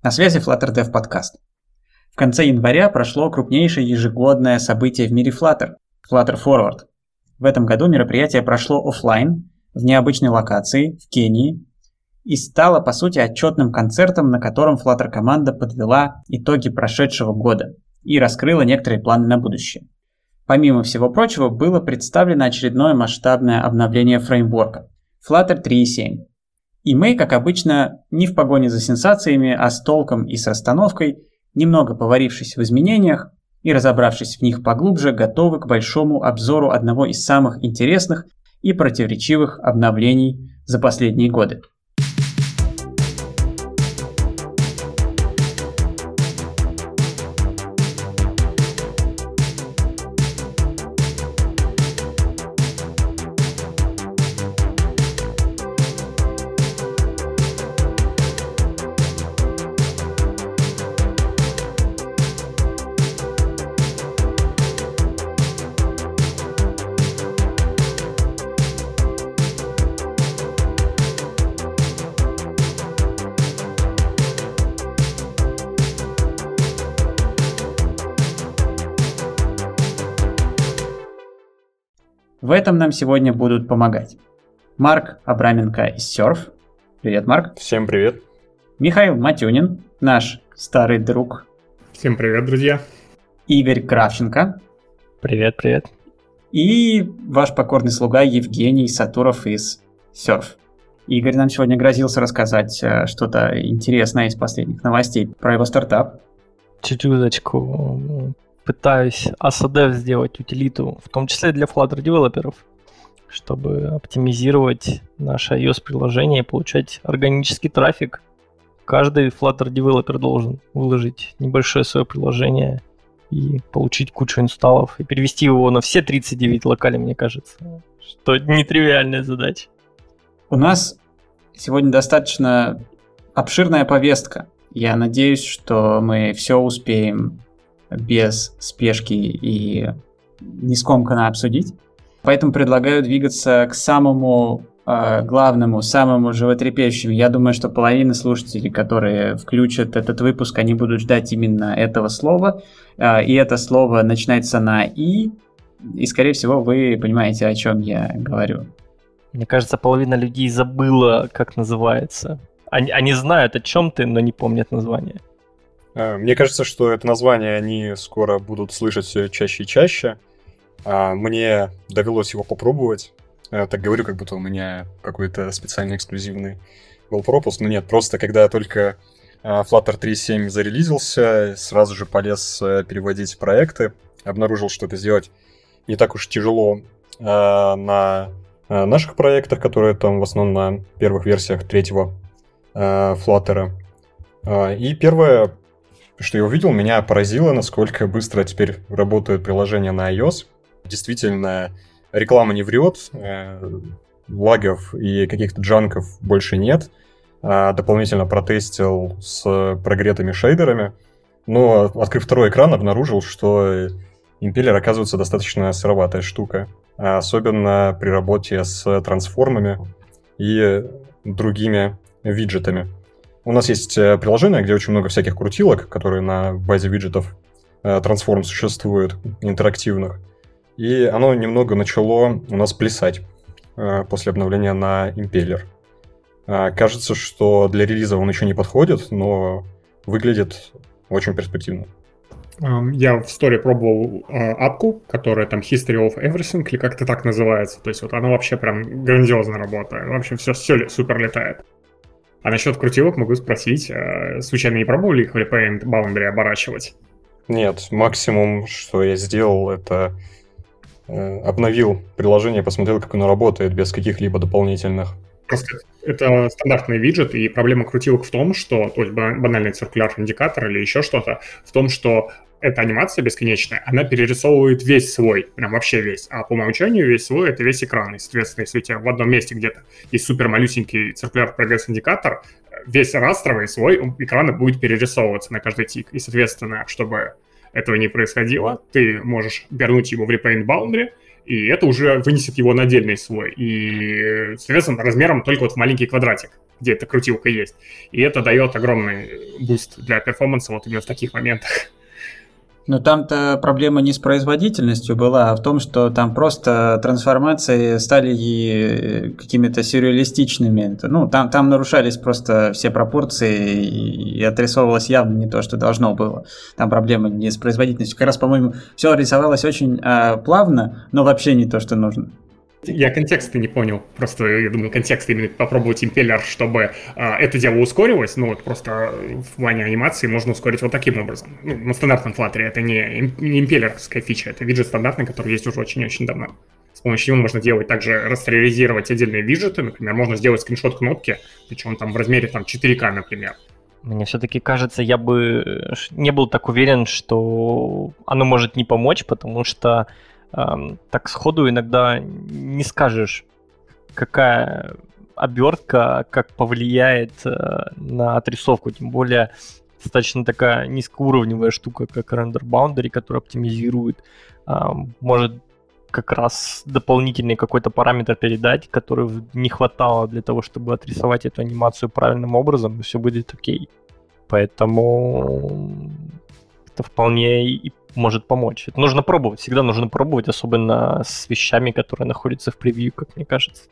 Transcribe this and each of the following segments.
На связи Flutter Dev Podcast. В конце января прошло крупнейшее ежегодное событие в мире Flutter – Flutter Forward. В этом году мероприятие прошло офлайн, в необычной локации, в Кении, и стало, по сути, отчетным концертом, на котором Flutter команда подвела итоги прошедшего года и раскрыла некоторые планы на будущее. Помимо всего прочего, было представлено очередное масштабное обновление фреймворка – Flutter 3.7. И мы, как обычно, не в погоне за сенсациями, а с толком и с расстановкой, немного поварившись в изменениях и разобравшись в них поглубже, готовы к большому обзору одного из самых интересных и противоречивых обновлений за последние годы – этом нам сегодня будут помогать Марк Абраменко из Surf. Привет, Марк. Всем привет. Михаил Матюнин, наш старый друг. Всем привет, друзья. Игорь Кравченко. Привет, привет. И ваш покорный слуга Евгений Сатуров из Surf. Игорь нам сегодня грозился рассказать э, что-то интересное из последних новостей про его стартап. Чуть-чуточку пытаюсь ASADEV сделать утилиту, в том числе для Flutter девелоперов, чтобы оптимизировать наше iOS-приложение и получать органический трафик. Каждый Flutter девелопер должен выложить небольшое свое приложение и получить кучу инсталлов и перевести его на все 39 локалей, мне кажется, что нетривиальная задача. У нас сегодня достаточно обширная повестка. Я надеюсь, что мы все успеем без спешки и не скомканно обсудить. Поэтому предлагаю двигаться к самому э, главному, самому животрепещущему. Я думаю, что половина слушателей, которые включат этот выпуск, они будут ждать именно этого слова. Э, и это слово начинается на «и», и, скорее всего, вы понимаете, о чем я говорю. Мне кажется, половина людей забыла, как называется. Они, они знают, о чем ты, но не помнят название. Э, мне кажется, что это название они скоро будут слышать все чаще и чаще. А, мне довелось его попробовать. Я так говорю, как будто у меня какой-то специальный эксклюзивный был пропуск. Но нет, просто когда только а, Flutter 3.7 зарелизился, сразу же полез э, переводить проекты. Обнаружил, что это сделать не так уж тяжело на наших проектах, которые там в основном на первых версиях третьего Flutter. И первое, что я увидел, меня поразило, насколько быстро теперь работают приложения на iOS. Действительно, реклама не врет, э, лагов и каких-то джанков больше нет. А, дополнительно протестил с прогретыми шейдерами. Но, открыв второй экран, обнаружил, что импеллер оказывается достаточно сыроватая штука. Особенно при работе с трансформами и другими виджетами. У нас есть э, приложение, где очень много всяких крутилок, которые на базе виджетов э, Transform существуют, интерактивных. И оно немного начало у нас плясать э, после обновления на Impeller. Кажется, что для релиза он еще не подходит, но выглядит очень перспективно. Эм, я в сторе пробовал апку, которая там History of Everything, или как-то так называется. То есть вот она вообще прям грандиозно работает. Вообще все, все супер летает. А насчет крутилок могу спросить, э, случайно не пробовали их в Repaint Boundary оборачивать? Нет, максимум, что я сделал, это э, обновил приложение, посмотрел, как оно работает без каких-либо дополнительных. Просто это стандартный виджет, и проблема крутилок в том, что, то есть банальный циркулярный индикатор или еще что-то, в том, что эта анимация бесконечная, она перерисовывает весь свой, прям вообще весь. А по умолчанию весь свой — это весь экран. И, соответственно, если у тебя в одном месте где-то есть супер малюсенький циркуляр прогресс-индикатор, весь растровый свой экран будет перерисовываться на каждый тик. И, соответственно, чтобы этого не происходило, ты можешь вернуть его в Repaint Boundary и это уже вынесет его на отдельный слой. И, соответственно, размером только вот в маленький квадратик, где эта крутилка есть. И это дает огромный буст для перформанса вот именно в таких моментах. Но там-то проблема не с производительностью была, а в том, что там просто трансформации стали э, какими-то сюрреалистичными. Ну, там, там нарушались просто все пропорции и отрисовывалось явно не то, что должно было. Там проблема не с производительностью. Как раз, по-моему, все рисовалось очень э, плавно, но вообще не то, что нужно. Я контекста не понял. Просто, я думаю, контекст именно попробовать импеллер, чтобы а, это дело ускорилось. Ну, вот просто в плане анимации можно ускорить вот таким образом. Ну, на стандартном Flutter это не, не импеллерская фича, это виджет стандартный, который есть уже очень-очень давно. С помощью него можно делать также растериализировать отдельные виджеты. Например, можно сделать скриншот кнопки, причем там в размере там 4К, например. Мне все-таки кажется, я бы не был так уверен, что оно может не помочь, потому что так сходу иногда не скажешь, какая обертка как повлияет э, на отрисовку, тем более достаточно такая низкоуровневая штука, как Render Boundary, которая оптимизирует, может как раз дополнительный какой-то параметр передать, который не хватало для того, чтобы отрисовать эту анимацию правильным образом, и все будет окей. Поэтому это вполне и может помочь. Это нужно пробовать, всегда нужно пробовать, особенно с вещами, которые находятся в превью, как мне кажется.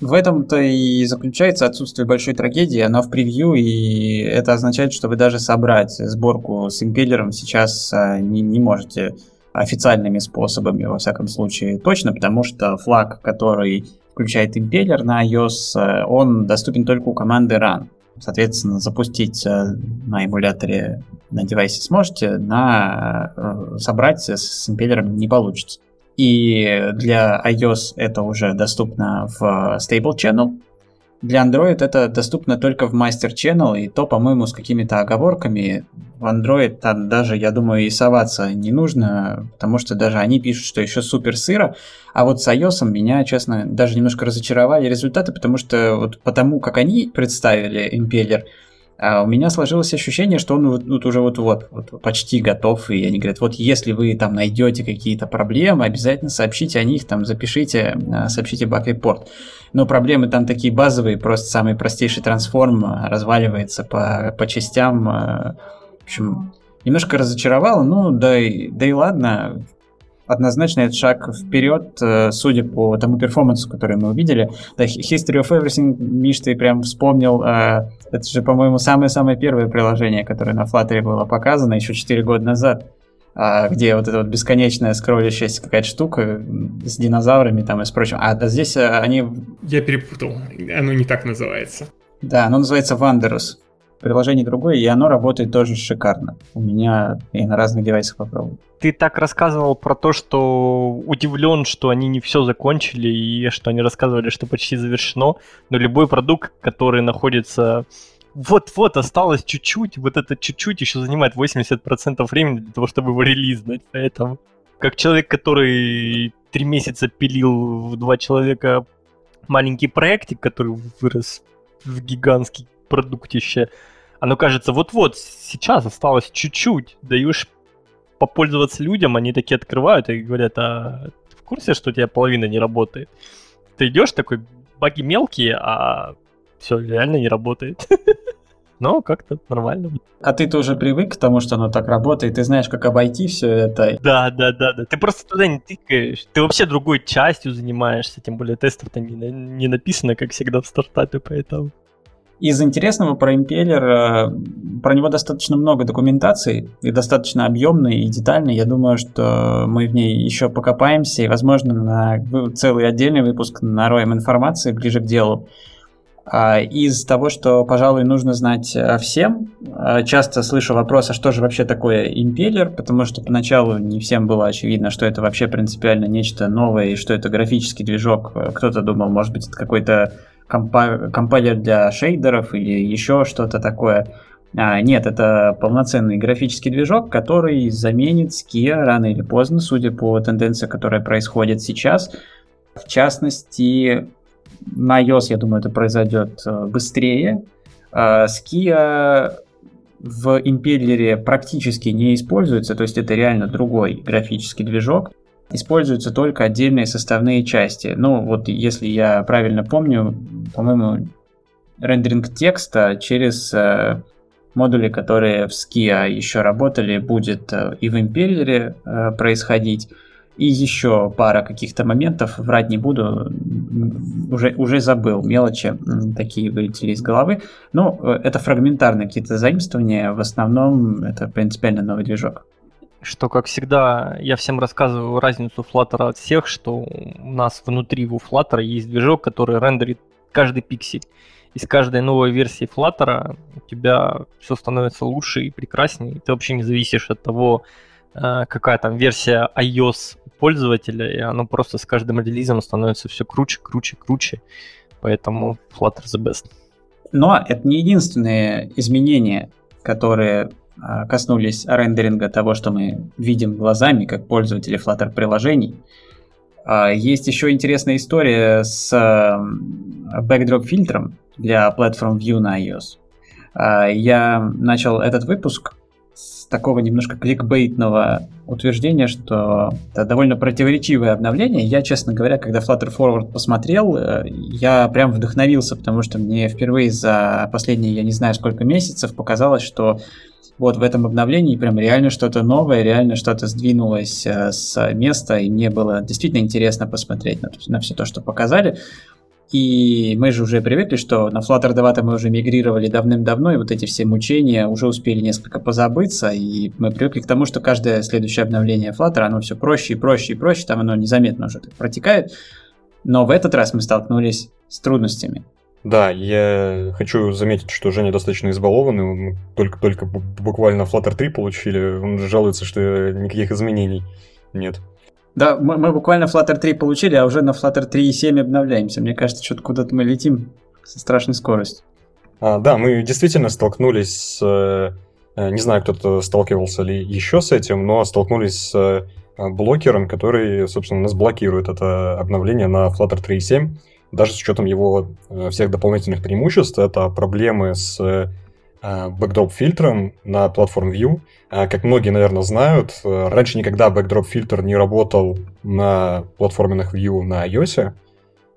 В этом-то и заключается отсутствие большой трагедии, она в превью, и это означает, что вы даже собрать сборку с импеллером сейчас а, не, не можете официальными способами, во всяком случае, точно, потому что флаг, который включает импеллер на iOS, а, он доступен только у команды run. Соответственно, запустить э, на эмуляторе на девайсе сможете, на э, собрать с импеллером не получится. И для iOS это уже доступно в Stable Channel, для Android это доступно только в Master Channel, и то, по-моему, с какими-то оговорками. В Android там даже, я думаю, и соваться не нужно, потому что даже они пишут, что еще супер сыро. А вот с iOS меня, честно, даже немножко разочаровали результаты, потому что вот потому, как они представили импеллер, а у меня сложилось ощущение, что он вот, вот уже вот-вот, вот почти готов, и они говорят, вот если вы там найдете какие-то проблемы, обязательно сообщите о них, там запишите, а, сообщите баг-репорт. Но проблемы там такие базовые, просто самый простейший трансформ а, разваливается по, по частям. В общем, немножко разочаровало, ну да и, да и ладно, однозначно это шаг вперед, э, судя по тому перформансу, который мы увидели. Да, History of Everything, Миш, ты прям вспомнил, э, это же, по-моему, самое-самое первое приложение, которое на Flutter было показано еще 4 года назад, а, где вот эта вот бесконечная скроллящаяся какая-то штука с динозаврами там и с прочим. А да, здесь э, они... Я перепутал, оно не так называется. Да, оно называется Wanderers приложение другое, и оно работает тоже шикарно. У меня и на разных девайсах попробовал. Ты так рассказывал про то, что удивлен, что они не все закончили, и что они рассказывали, что почти завершено, но любой продукт, который находится вот-вот осталось чуть-чуть, вот это чуть-чуть еще занимает 80% времени для того, чтобы его релизнуть. Поэтому, как человек, который три месяца пилил в два человека маленький проектик, который вырос в гигантский продуктище, оно кажется, вот-вот, сейчас осталось чуть-чуть, даешь попользоваться людям, они такие открывают и говорят, а ты в курсе, что у тебя половина не работает? Ты идешь такой, баги мелкие, а все реально не работает. Но как-то нормально. А ты-то уже привык к тому, что оно так работает, ты знаешь, как обойти все это. Да, да, да, да. Ты просто туда не тыкаешь. Ты вообще другой частью занимаешься, тем более тестов-то не, не написано, как всегда в стартапе, поэтому. Из интересного про импеллер, э, про него достаточно много документации, и достаточно объемной и детальной. Я думаю, что мы в ней еще покопаемся, и, возможно, на целый отдельный выпуск нароем информации ближе к делу. А, из того, что, пожалуй, нужно знать э, всем, э, часто слышу вопрос, а что же вообще такое импеллер, потому что поначалу не всем было очевидно, что это вообще принципиально нечто новое, и что это графический движок. Кто-то думал, может быть, это какой-то компайлер для шейдеров или еще что-то такое. А, нет, это полноценный графический движок, который заменит Skia рано или поздно, судя по тенденции, которая происходит сейчас. В частности, на iOS, я думаю, это произойдет э, быстрее. Skia а, в импеллере практически не используется, то есть это реально другой графический движок. Используются только отдельные составные части. Ну, вот если я правильно помню, по-моему, рендеринг текста через э, модули, которые в Skia еще работали, будет э, и в Impeller э, происходить. И еще пара каких-то моментов, врать не буду, уже, уже забыл, мелочи такие вылетели из головы. Но э, это фрагментарные какие-то заимствования, в основном это принципиально новый движок. Что, как всегда, я всем рассказываю разницу Flutter от всех, что у нас внутри у Flutter есть движок, который рендерит каждый пиксель. И с каждой новой версии Flutter у тебя все становится лучше и прекраснее, ты вообще не зависишь от того, э, какая там версия iOS пользователя, и оно просто с каждым релизом становится все круче, круче, круче. Поэтому Flutter the best. Но это не единственные изменения, которые а, коснулись рендеринга того, что мы видим глазами, как пользователи Flutter приложений. А, есть еще интересная история с backdrop фильтром для Platform View на iOS. А, я начал этот выпуск с такого немножко кликбейтного утверждения, что это довольно противоречивое обновление. Я, честно говоря, когда Flutter Forward посмотрел, э, я прям вдохновился, потому что мне впервые за последние, я не знаю сколько месяцев, показалось, что вот в этом обновлении прям реально что-то новое, реально что-то сдвинулось э, с места, и мне было действительно интересно посмотреть на, на все то, что показали. И мы же уже привыкли, что на Flutter 2 мы уже мигрировали давным-давно, и вот эти все мучения уже успели несколько позабыться, и мы привыкли к тому, что каждое следующее обновление Flutter, оно все проще и проще и проще, там оно незаметно уже так протекает. Но в этот раз мы столкнулись с трудностями. Да, я хочу заметить, что Женя достаточно избалованный, мы только-только буквально Flutter 3 получили, он жалуется, что никаких изменений нет. Да, мы, мы буквально Flutter 3 получили, а уже на Flutter 3.7 обновляемся. Мне кажется, что-то куда-то мы летим со страшной скоростью. А, да, мы действительно столкнулись с... Э, не знаю, кто-то сталкивался ли еще с этим, но столкнулись с э, блокером, который, собственно, нас блокирует это обновление на Flutter 3.7, даже с учетом его э, всех дополнительных преимуществ. Это проблемы с backdrop фильтром на Platform View. А, как многие, наверное, знают, э, раньше никогда backdrop фильтр не работал на платформенных View на iOS.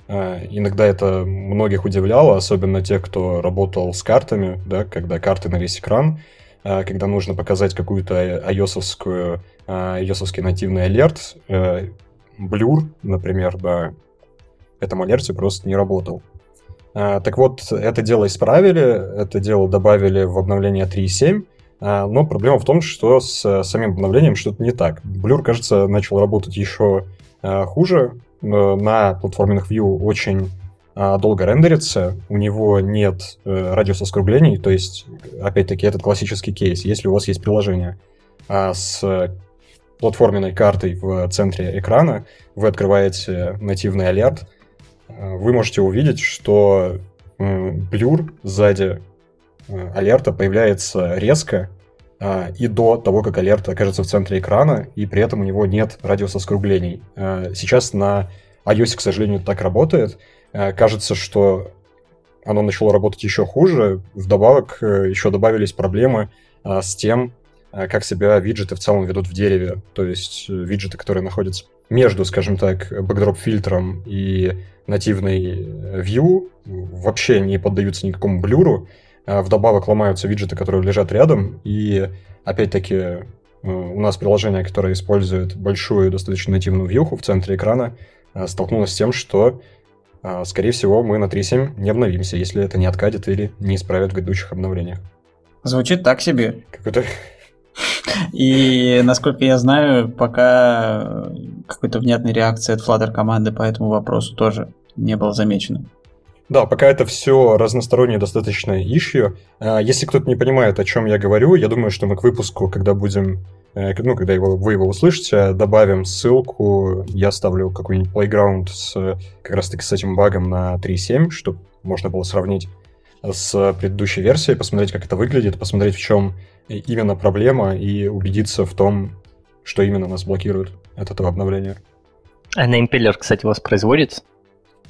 А, иногда это многих удивляло, особенно тех, кто работал с картами, да, когда карты на весь экран, а, когда нужно показать какую-то iOS-овскую, iOS нативный алерт, э, Blur, например, да, этом алерте просто не работал. А, так вот, это дело исправили, это дело добавили в обновление 3.7, а, но проблема в том, что с самим обновлением что-то не так. Blur, кажется, начал работать еще а, хуже. На платформенных View очень долго рендерится, у него нет э, радиуса скруглений, то есть, опять-таки, этот классический кейс. Если у вас есть приложение с платформенной картой в центре экрана, вы открываете нативный алерт, вы можете увидеть, что blur сзади э, alert а появляется резко э, и до того, как алерт окажется в центре экрана, и при этом у него нет радиуса скруглений. Сейчас на iOS, к сожалению, так работает. Кажется, что оно начало работать еще хуже. Вдобавок еще добавились проблемы с тем, как себя виджеты в целом ведут в дереве. То есть виджеты, которые находятся между, скажем так, backdrop-фильтром и нативной э, View вообще не поддаются никакому блюру. А вдобавок ломаются виджеты, которые лежат рядом. И опять-таки э, у нас приложение, которое использует большую достаточно нативную вьюху в центре экрана, э, столкнулось с тем, что, скорее всего, мы на 3.7 не обновимся, если это не откатит или не исправят в грядущих обновлениях. Звучит так себе. Какой-то и, насколько я знаю, пока какой-то внятной реакции от Flutter команды по этому вопросу тоже не было замечено. Да, пока это все разностороннее достаточно issue. А, если кто-то не понимает, о чем я говорю, я думаю, что мы к выпуску, когда будем, э, ну, когда его, вы его услышите, добавим ссылку, я ставлю какой-нибудь playground с как раз-таки с этим багом на 3.7, чтобы можно было сравнить с предыдущей версией, посмотреть, как это выглядит, посмотреть, в чем именно проблема и убедиться в том, что именно нас блокирует от этого обновления. А на импеллер, кстати, воспроизводится?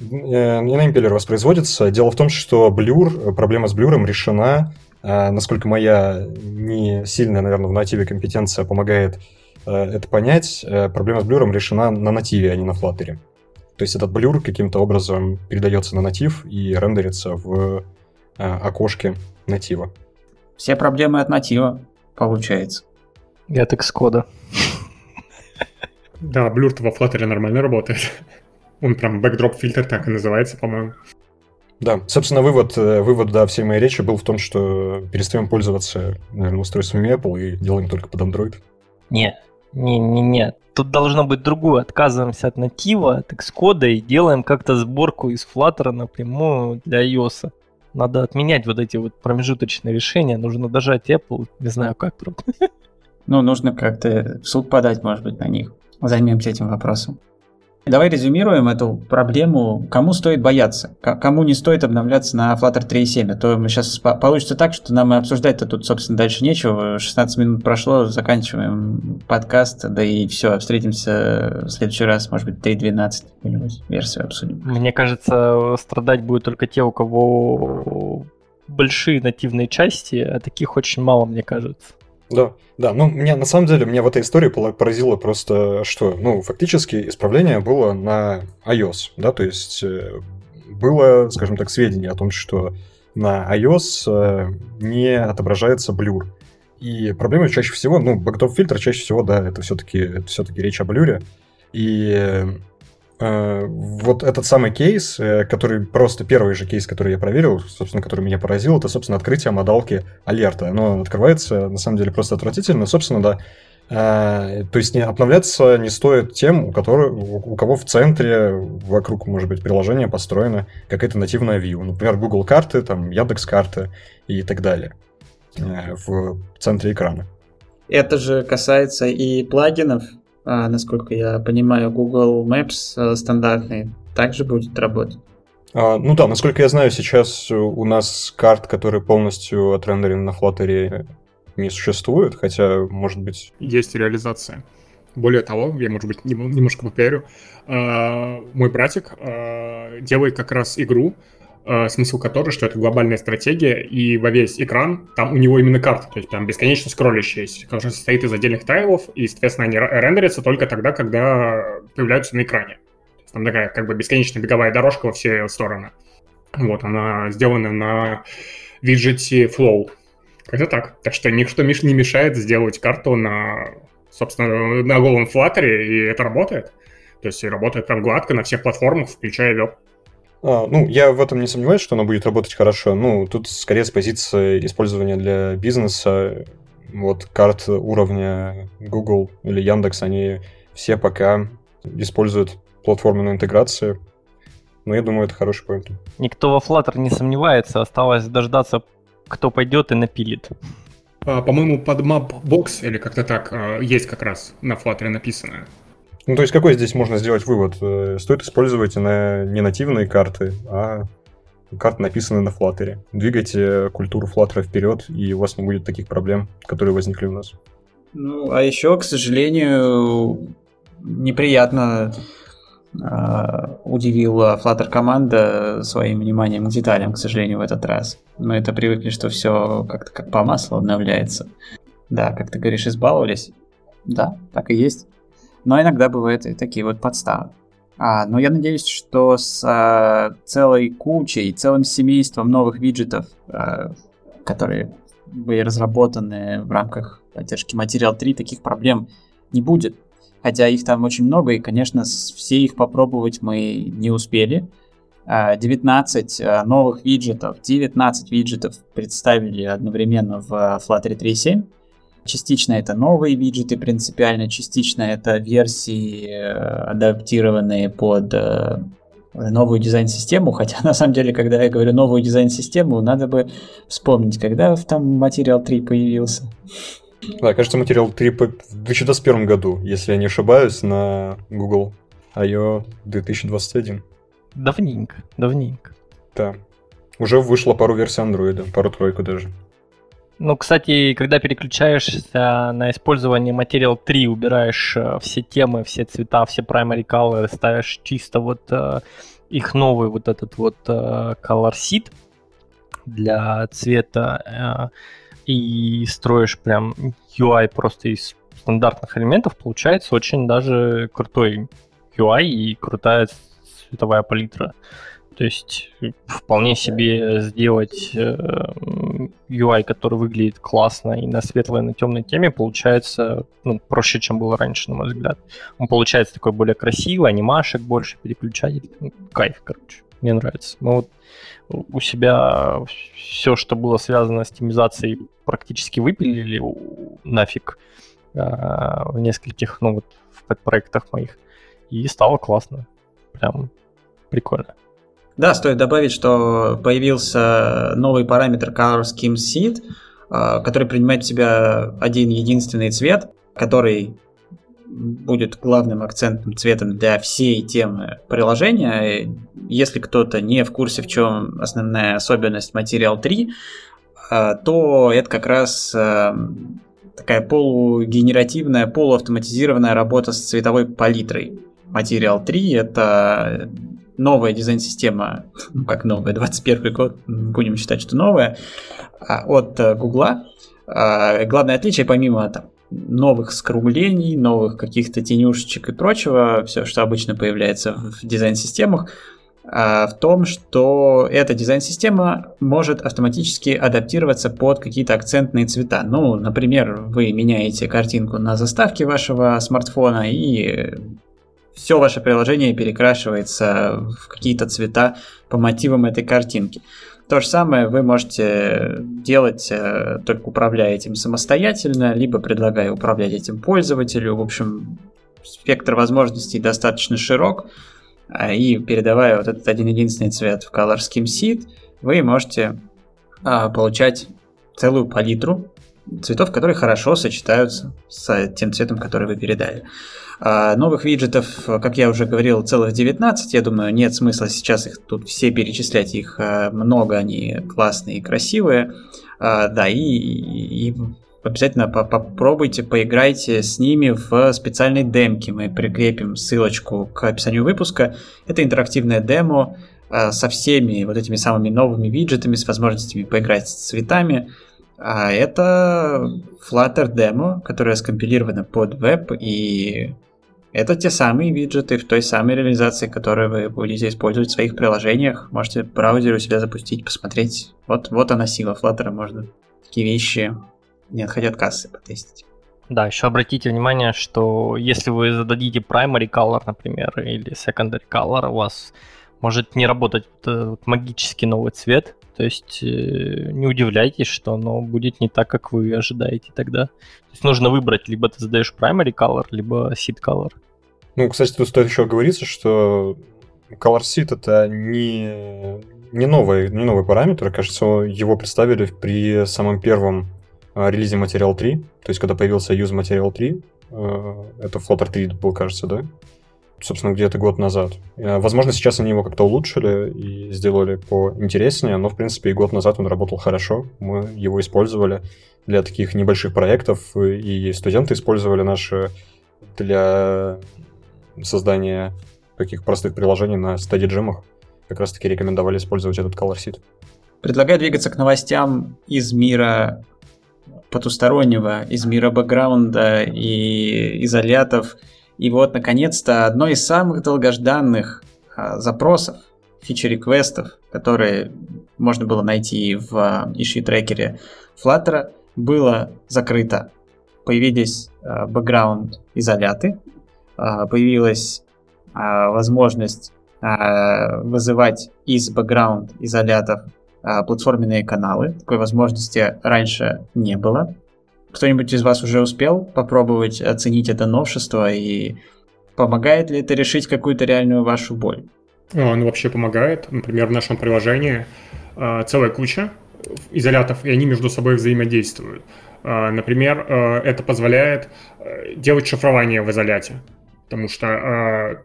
Э, не на импеллер воспроизводится. Дело в том, что блюр, проблема с блюром решена. Э, насколько моя не сильная, наверное, в нативе компетенция помогает это понять, проблема с блюром решена на нативе, а не на флаттере. То есть этот блюр каким-то образом передается на натив и рендерится в окошке натива. Все проблемы от натива, получается. И от Xcode. Да, блюр во Flutter нормально работает. Он прям backdrop фильтр так и называется, по-моему. Да, собственно, вывод, э, вывод да, всей моей речи был в том, что перестаем пользоваться, наверное, устройствами Apple и делаем только под Android. Нет, не, не, не. Тут должно быть другое. Отказываемся от натива, от Xcode и делаем как-то сборку из Flutter напрямую для iOS. Надо отменять вот эти вот промежуточные решения. Нужно дожать Apple. Не знаю, как. Ну, нужно как-то в суд подать, может быть, на них. Займемся этим вопросом. Давай резюмируем эту проблему. Кому стоит бояться? Кому не стоит обновляться на Flutter 3.7? А то мы сейчас получится так, что нам и обсуждать-то тут, собственно, дальше нечего. 16 минут прошло, заканчиваем подкаст, да и все, встретимся в следующий раз, может быть, 3.12 какую-нибудь версию обсудим. Мне кажется, страдать будут только те, у кого большие нативные части, а таких очень мало, мне кажется. Да, да, ну, меня, на самом деле, меня в этой истории поразило просто, что, ну, фактически исправление было на iOS, да, то есть э, было, скажем так, сведения о том, что на iOS э, не отображается blur. И проблема чаще всего, ну, backdrop filter чаще всего, да, это все-таки все-таки речь о blur е. И Э, вот этот самый кейс, э, который просто первый же кейс, который я проверил, собственно, который меня поразил, это, собственно, открытие модалки алерта. Оно открывается, на самом деле, просто отвратительно. Собственно, да, э, то есть не обновляться не стоит тем, у, которых, у кого в центре вокруг, может быть, приложения построена какая-то нативная view. Например, Google карты, там, Яндекс карты и так далее в центре экрана. Это же касается и плагинов, насколько я понимаю, Google Maps а, стандартный также будет работать. А, ну да, насколько я знаю, сейчас у нас карт, которые полностью отрендерены на Flutter, не существует, хотя, может быть... Есть реализация. Более того, я, может быть, немножко поперю, а, мой братик делает как раз игру, э, смысл которой, что это глобальная стратегия, и во весь экран там у него именно карта, то есть там бесконечно скроллящая есть, которая состоит из отдельных тайлов, и, соответственно, они рендерятся только тогда, когда появляются на экране. Там такая как бы бесконечная беговая дорожка во все стороны. Вот, она сделана на виджете Flow. Это так. Так что никто не мешает сделать карту на, собственно, на голом Flutter, и это работает. То есть работает прям гладко на всех платформах, включая веб. А, ну, я в этом не сомневаюсь, что оно будет работать хорошо. Ну, тут скорее с позиции использования для бизнеса. Вот карт уровня Google или Яндекс, они все пока используют платформенную интеграцию. Но я думаю, это хороший поинт. Никто во Flutter не сомневается, осталось дождаться, кто пойдет и напилит. А, по-моему, под Mapbox или как-то так а, есть как раз на Flutter написано. Ну, то есть какой здесь можно сделать вывод? Э, стоит использовать на, не нативные карты, а карты, написанные на Flutter. Двигайте культуру Flutter вперед, и у вас не будет таких проблем, которые возникли у нас. Ну, а еще, к сожалению, неприятно э, удивила Flutter команда своим вниманием к деталям, к сожалению, в этот раз. Мы это привыкли, что все как-то как по маслу обновляется. Да, как ты говоришь, избаловались. Да, так и есть. Но иногда бывают и такие вот подставы. А, но я надеюсь, что с а, целой кучей, целым семейством новых виджетов, а, которые были разработаны в рамках поддержки Material 3, таких проблем не будет. Хотя их там очень много, и, конечно, все их попробовать мы не успели. 19 а, а, новых виджетов, 19 виджетов представили одновременно в Flutter 3.7. Частично это новые виджеты принципиально, частично это версии, э, адаптированные под э, новую дизайн-систему, хотя на самом деле, когда я говорю новую дизайн-систему, надо бы вспомнить, когда там Material 3 появился. Да, кажется, Material 3 в 2021 году, если я не ошибаюсь, на Google I.O. 2021. Давненько, давненько. Да. Уже вышло пару версий Android, пару-тройку даже. Ну, кстати, когда переключаешься на использование Material 3, убираешь э, все темы, все цвета, все primary color, ставишь чисто вот э, их новый вот этот вот э, color seed для цвета и строишь прям UI просто из стандартных элементов получается очень даже крутой UI и крутая цветовая палитра. То есть вполне себе сделать UI, который выглядит классно и на светлой, и на темной теме, получается ну, проще, чем было раньше, на мой взгляд. Он получается такой более красивый, анимашек больше, переключатель. Ну, кайф, короче. Мне нравится. Мы вот у себя все, что было связано с темизацией, практически выпилили нафиг а, в нескольких, ну вот, в подпроектах моих. И стало классно. Прям прикольно. Да, стоит добавить, что появился новый параметр Color Scheme Seed, а, который принимает в себя один единственный цвет, который будет главным акцентным цветом для всей темы приложения. Если кто-то не в курсе, в чем основная особенность Material 3, а, то это как раз а, такая полугенеративная, полуавтоматизированная работа с цветовой палитрой. Material 3 это новая дизайн-система, ну как новая, 21 год, будем считать, что новая, а, от э, Гугла. Главное отличие, помимо там, новых скруглений, новых каких-то тенюшечек и прочего, все, что обычно появляется в дизайн-системах, а, в том, что эта дизайн-система может автоматически адаптироваться под какие-то акцентные цвета. Ну, например, вы меняете картинку на заставке вашего смартфона, и все ваше приложение перекрашивается в какие-то цвета по мотивам этой картинки. То же самое вы можете делать, э, только управляя этим самостоятельно, либо предлагая управлять этим пользователю. В общем, спектр возможностей достаточно широк, а, и передавая вот этот один единственный цвет в Color Scheme Seed, вы можете а, получать целую палитру цветов, которые хорошо сочетаются с тем цветом, который вы передали. А новых виджетов, как я уже говорил, целых 19. Я думаю, нет смысла сейчас их тут все перечислять. Их э, много, они классные и красивые. А, да, и, и обязательно попробуйте, поиграйте с ними в специальной демке. Мы прикрепим ссылочку к описанию выпуска. Это интерактивное демо э, со всеми вот этими самыми новыми виджетами, с возможностями поиграть с цветами. А это Flutter демо, которое скомпилировано под веб и это те самые виджеты в той самой реализации, которые вы будете использовать в своих приложениях. Можете в браузере у себя запустить, посмотреть. Вот, вот она сила Flutter, можно такие вещи, не отходя от кассы, потестить. Да, еще обратите внимание, что если вы зададите primary color, например, или secondary color, у вас может не работать вот магический новый цвет. То есть э, не удивляйтесь, что оно будет не так, как вы ожидаете тогда. То есть нужно выбрать, либо ты задаешь primary color, либо seed color. Ну, кстати, тут стоит еще оговориться, что color seed это не, не, новый, не новый параметр. Кажется, его представили при самом первом а, релизе Material 3. То есть, когда появился Use Material 3, э, это Flutter 3 был, кажется, да? Собственно, где-то год назад. Э, возможно, сейчас они его как-то улучшили и сделали поинтереснее, но, в принципе, и год назад он работал хорошо. Мы его использовали для таких небольших проектов, и студенты использовали наши для создания таких простых приложений на стадии джемах. Как раз-таки рекомендовали использовать этот Color Seed. Предлагаю двигаться к новостям из мира потустороннего, из мира бэкграунда и изолятов – и вот, наконец-то, одно из самых долгожданных а, запросов, фичи-реквестов, которые можно было найти в а, issue трекере Flutter, было закрыто. Появились а, бэкграунд изоляты, а, появилась а, возможность а, вызывать из бэкграунд изолятов а, платформенные каналы. Такой возможности раньше не было. Кто-нибудь из вас уже успел попробовать оценить это новшество и помогает ли это решить какую-то реальную вашу боль? Он вообще помогает. Например, в нашем приложении э, целая куча изолятов, и они между собой взаимодействуют. Э, например, э, это позволяет делать шифрование в изоляте. Потому что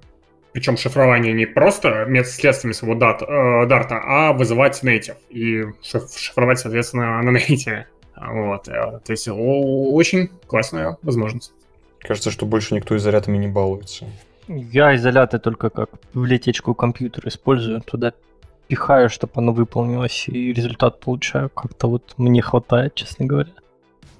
причем шифрование не просто следствием своего дат, дарта, а вызывать native и шифровать, соответственно, на native. Вот, э, то есть очень классная возможность. Кажется, что больше никто изолятами не балуется. Я изоляты только как библиотечку компьютера использую, туда пихаю, чтобы оно выполнилось, и результат получаю. Как-то вот мне хватает, честно говоря.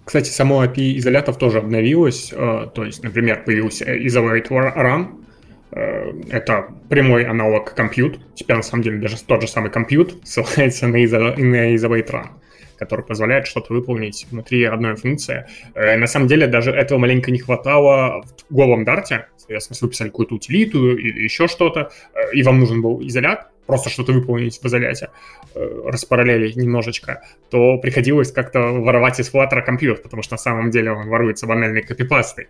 Кстати, само API изолятов тоже обновилось. Э, то есть, например, появился Isolate Run. Э, это прямой аналог compute. Теперь, на самом деле, даже тот же самый compute ссылается на Isolate Run который позволяет что-то выполнить внутри одной функции. Э, на самом деле даже этого маленько не хватало в голом дарте. Если вы писали какую-то утилиту или еще что-то, и вам нужен был изолят, просто что-то выполнить в изоляте, э, распараллелить немножечко, то приходилось как-то воровать из Flutter компьютер, потому что на самом деле он воруется банальной копипастой.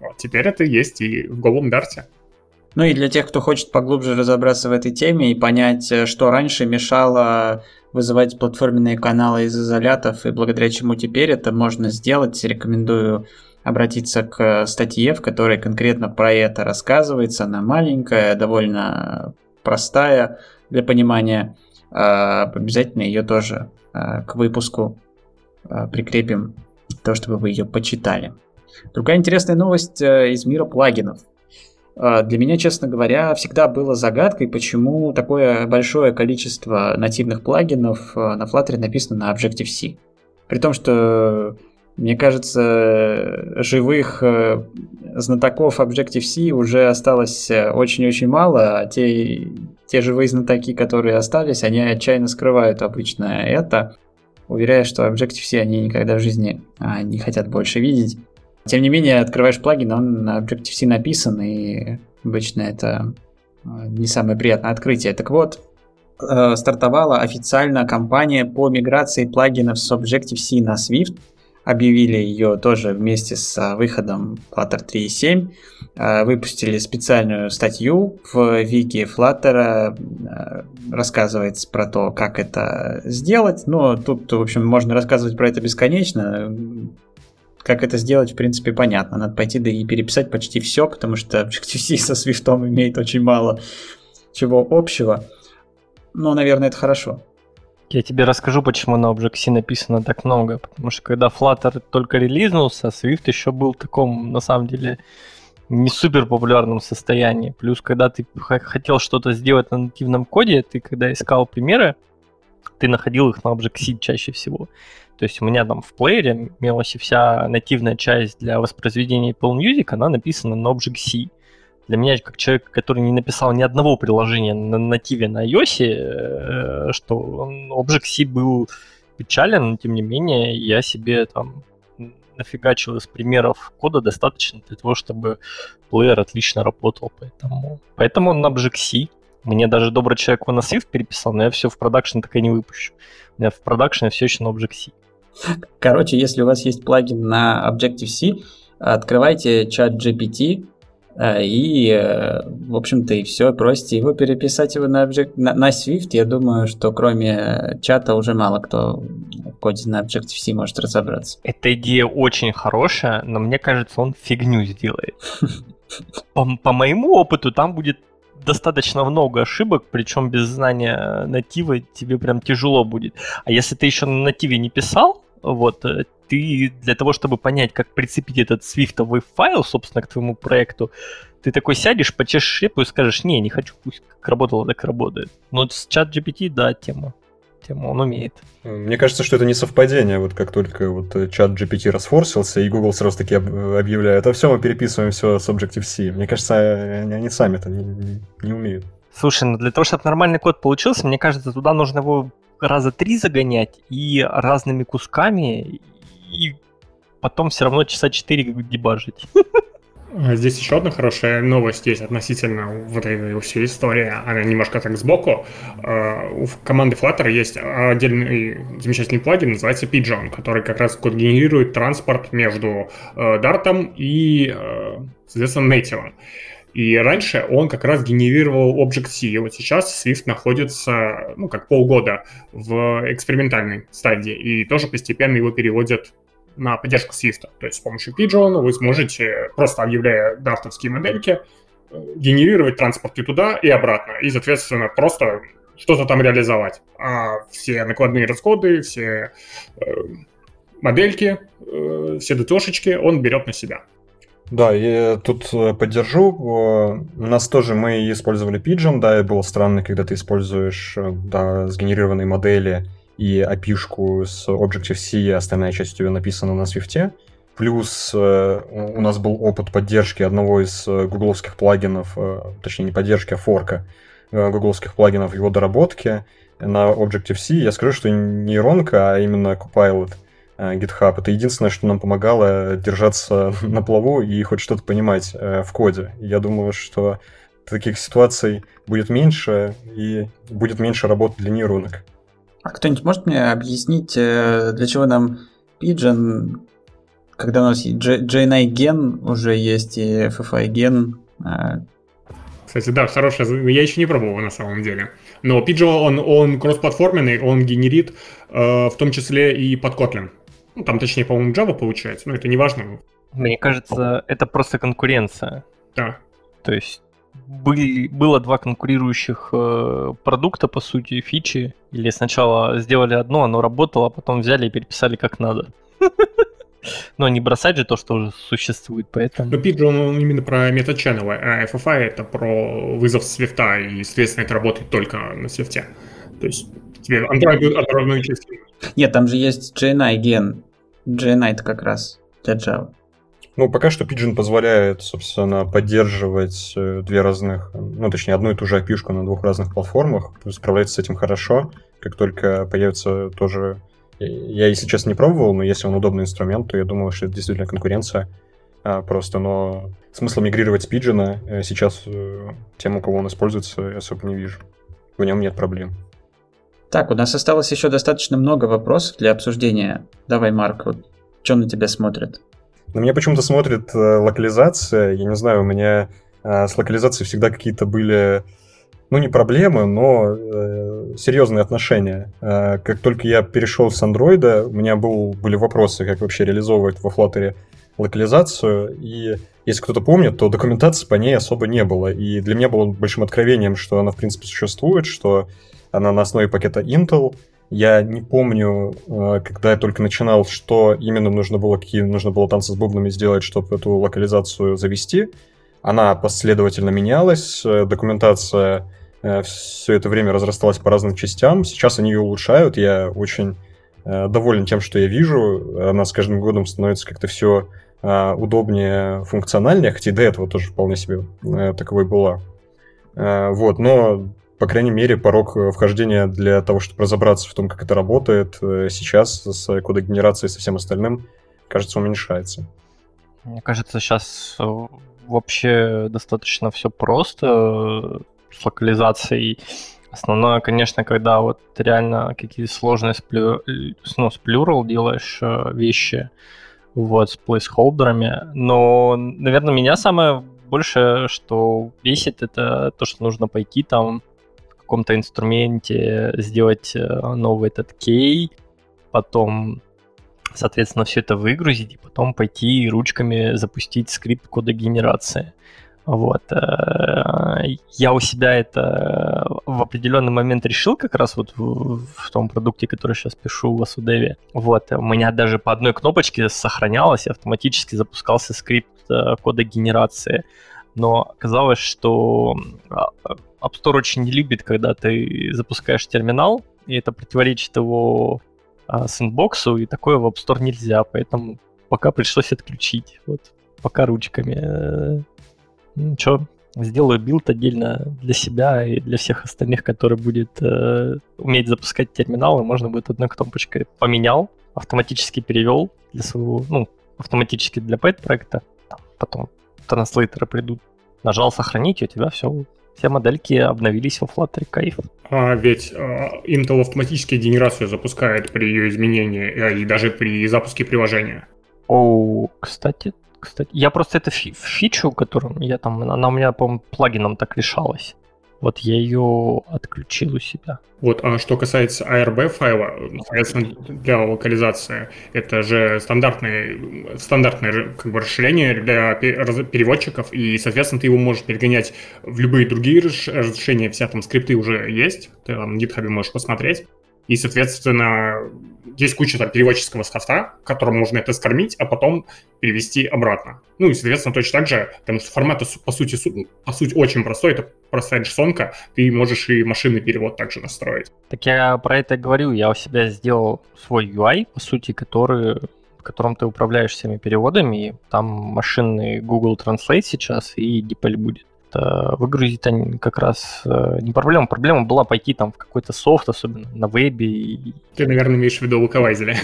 Вот, теперь это есть и в голом дарте. Ну и для тех, кто хочет поглубже разобраться в этой теме и понять, э, что раньше мешало вызывать платформенные каналы из изолятов, и благодаря чему теперь это можно сделать, рекомендую обратиться к статье, в которой конкретно про это рассказывается. Она маленькая, довольно простая для понимания. А, обязательно ее тоже а, к выпуску а, прикрепим, то, чтобы вы ее почитали. Другая интересная новость э, из мира плагинов. Для меня, честно говоря, всегда было загадкой, почему такое большое количество нативных плагинов на Flutter написано на Objective-C. При том, что мне кажется, живых э, знатоков Objective-C уже осталось очень-очень мало, а те, те живые знатоки, которые остались, они отчаянно скрывают обычно это, уверяя, что Objective-C они никогда в жизни а, не хотят больше видеть. Тем не менее, открываешь плагин, он на Objective-C написан, и обычно это э, не самое приятное открытие. Так вот, стартовала официально кампания по миграции плагинов с Objective-C на Swift – объявили ее тоже вместе с а, выходом Flutter 3.7. А, выпустили специальную статью в вики Flutter, рассказывается про то, как это сделать. Но тут, в общем, можно рассказывать про это бесконечно. Как это сделать, в принципе, понятно. Надо пойти да и переписать почти все, потому что Objective-C со Swift имеет очень мало чего общего. Но, наверное, это хорошо. Я тебе расскажу, почему на Object-C написано так много. Потому что когда Flutter только релизнулся, Swift еще был в таком, на самом деле, не супер популярном состоянии. Плюс, когда ты хотел что-то сделать на нативном коде, ты когда искал примеры, ты находил их на Object-C чаще всего. То есть у меня там в плеере имелась вся нативная часть для воспроизведения Apple Music, она написана на Object-C для меня, как человек, который не написал ни одного приложения на нативе на iOS, э, что Object-C был печален, но тем не менее я себе там нафигачил из примеров кода достаточно для того, чтобы плеер отлично работал. Поэтому, поэтому он на Object-C. Мне даже добрый человек его на Swift переписал, но я все в продакшн так и не выпущу. У меня в продакшне все еще на Object-C. Короче, если у вас есть плагин на Objective-C, открывайте чат GPT, Э, и, э, в общем-то, и все. Просите его переписать его на, Object, на, на Swift. Я думаю, что кроме чата уже мало кто в коде на Objective-C может разобраться. Эта идея очень хорошая, но мне кажется, он фигню сделает. По, по моему опыту, там будет достаточно много ошибок, причем без знания натива тебе прям тяжело будет. А если ты еще на нативе не писал, вот, э, ты для того, чтобы понять, как прицепить этот свифтовый файл, собственно, к твоему проекту, ты такой сядешь, почешешь репу и скажешь, не, не хочу, пусть как работало, так работает. Но с чат GPT, да, тема. Тему он умеет. Мне кажется, что это не совпадение. Вот как только вот чат GPT расфорсился, и Google сразу таки объявляет, а все, мы переписываем все с Objective-C. Мне кажется, они, они сами это не, не, не умеют. Слушай, ну для того, чтобы нормальный код получился, мне кажется, туда нужно его раза три загонять и разными кусками, и потом все равно часа 4 дебажить. А здесь еще одна хорошая новость есть относительно вот этой всей истории. Она немножко так сбоку. А, у команды Flutter есть отдельный замечательный плагин, называется Pigeon, который как раз генерирует транспорт между Dart э, и, э, соответственно, Native. И раньше он как раз генерировал Object-C. И вот сейчас Swift находится, ну, как полгода в экспериментальной стадии. И тоже постепенно его переводят на поддержку Swift. То есть с помощью Pigeon вы сможете, просто объявляя дартовские модельки, генерировать транспорты туда и обратно. И, соответственно, просто что-то там реализовать. А все накладные расходы, все э, модельки, э, все ДТОшечки он берет на себя. Да, я тут э, поддержу. У нас тоже мы использовали Pigeon, да, и было странно, когда ты используешь да, сгенерированные модели, и api с Objective-C, остальная часть ее написана на Swift. Плюс э, у нас был опыт поддержки одного из э, гугловских плагинов, э, точнее не поддержки, а форка гугловских плагинов его доработке на Objective-C. Я скажу, что не нейронка, а именно Copilot GitHub. Это единственное, что нам помогало держаться на плаву и хоть что-то понимать в коде. Я думаю, что таких ситуаций будет меньше и будет меньше работы для нейронок. А кто-нибудь может мне объяснить, для чего нам Pigeon когда у нас JNI ген уже есть и FFI ген. А, Кстати, да, хорошая. Я еще не пробовал на самом деле. Но Pigeon, он, он кроссплатформенный, он генерит э, в том числе и под Kotlin. Ну, там, точнее, по-моему, Java получается, но это не важно. Мне кажется, это просто конкуренция. Да. То есть были, было два конкурирующих э, продукта, по сути, фичи. Или сначала сделали одно, оно работало, а потом взяли и переписали как надо. Но не бросать же то, что уже существует, поэтому... Но Pigeon он именно про метод channel, а FFI это про вызов свифта, и, соответственно, это работает только на свифте. То есть тебе Android отправную часть. Нет, там же есть JNI ген. JNI это как раз для Java. Ну, пока что Pigeon позволяет, собственно, поддерживать э, две разных, ну, точнее, одну и ту же api на двух разных платформах, справляется с этим хорошо. Как только появится тоже я, если честно, не пробовал, но если он удобный инструмент, то я думаю, что это действительно конкуренция. А, просто, но смысла мигрировать с Pigeon э, сейчас э, тем, у кого он используется, я особо не вижу. В нем нет проблем. Так, у нас осталось еще достаточно много вопросов для обсуждения. Давай, Марк, вот что на тебя смотрит? На меня почему-то смотрит э, локализация. Я не знаю, у меня э, с локализацией всегда какие-то были ну, не проблемы, но э, серьезные отношения. Э, как только я перешел с андроида, у меня был, были вопросы, как вообще реализовывать во Flutter локализацию, и если кто-то помнит, то документации по ней особо не было, и для меня было большим откровением, что она, в принципе, существует, что она на основе пакета Intel, я не помню, э, когда я только начинал, что именно нужно было, какие нужно было танцы с бубнами сделать, чтобы эту локализацию завести. Она последовательно менялась, э, документация Э, все это время разрасталась по разным частям. Сейчас они ее улучшают. Я очень доволен тем, что я вижу. Она с каждым годом становится как-то все удобнее, функциональнее, хотя и до этого тоже вполне себе таковой была. Вот, но, по крайней мере, порог вхождения для того, чтобы разобраться в том, как это работает, сейчас с кодогенерацией и со всем остальным, кажется, уменьшается. Мне кажется, сейчас вообще достаточно все просто с локализацией. Основное, конечно, когда вот реально какие-то сложные сплю... ну, с плюрал делаешь э, вещи, вот, с плейсхолдерами. Но, наверное, меня самое большее, что бесит, это то, что нужно пойти там каком-то инструменте сделать э, новый этот кей, потом, соответственно, все это выгрузить, и потом пойти ручками запустить скрипт кода генерации. Вот. Э, я у себя это в определенный момент решил как раз вот в, том продукте, который сейчас пишу в Асудеве. Вот. У меня даже по одной кнопочке сохранялось автоматически запускался скрипт э, кода генерации. Но оказалось, что а, App Store очень не любит, когда ты запускаешь терминал, и это противоречит его а, sandbox у, и такое в App Store нельзя, поэтому пока пришлось отключить. Вот пока ручками э, Ничего, сделаю билд отдельно для себя и для всех остальных, который будет э, уметь запускать терминалы, можно будет одной кнопочкой поменял, автоматически перевел для своего, ну, автоматически для pet-проекта, потом транслейтеры придут, нажал сохранить, и у тебя все, все модельки обновились во Flutter, кайф. А ведь а, Intel автоматически генерацию запускает при ее изменении э, и даже при запуске приложения. О, кстати, кстати. Я просто это фи- фичу, которую я там, она у меня, по-моему, плагином так решалась. Вот я ее отключил у себя. Вот, а что касается ARB файла, соответственно, для локализации, это же стандартное, стандартное как бы, расширение для переводчиков, и, соответственно, ты его можешь перегонять в любые другие расширения, вся там скрипты уже есть, ты там в GitHub можешь посмотреть, и, соответственно, есть куча там переводческого софта, которым можно это скормить, а потом перевести обратно. Ну и, соответственно, точно так же, потому что формат, по сути, по сути очень простой, это простая джсонка, ты можешь и машинный перевод также настроить. Так я про это говорю, я у себя сделал свой UI, по сути, который в котором ты управляешь всеми переводами, и там машинный Google Translate сейчас и DeepL будет. Это выгрузить они как раз э, не проблема. Проблема была пойти там в какой-то софт, особенно на вебе. И... Ты, наверное, имеешь в виду локалайзеры.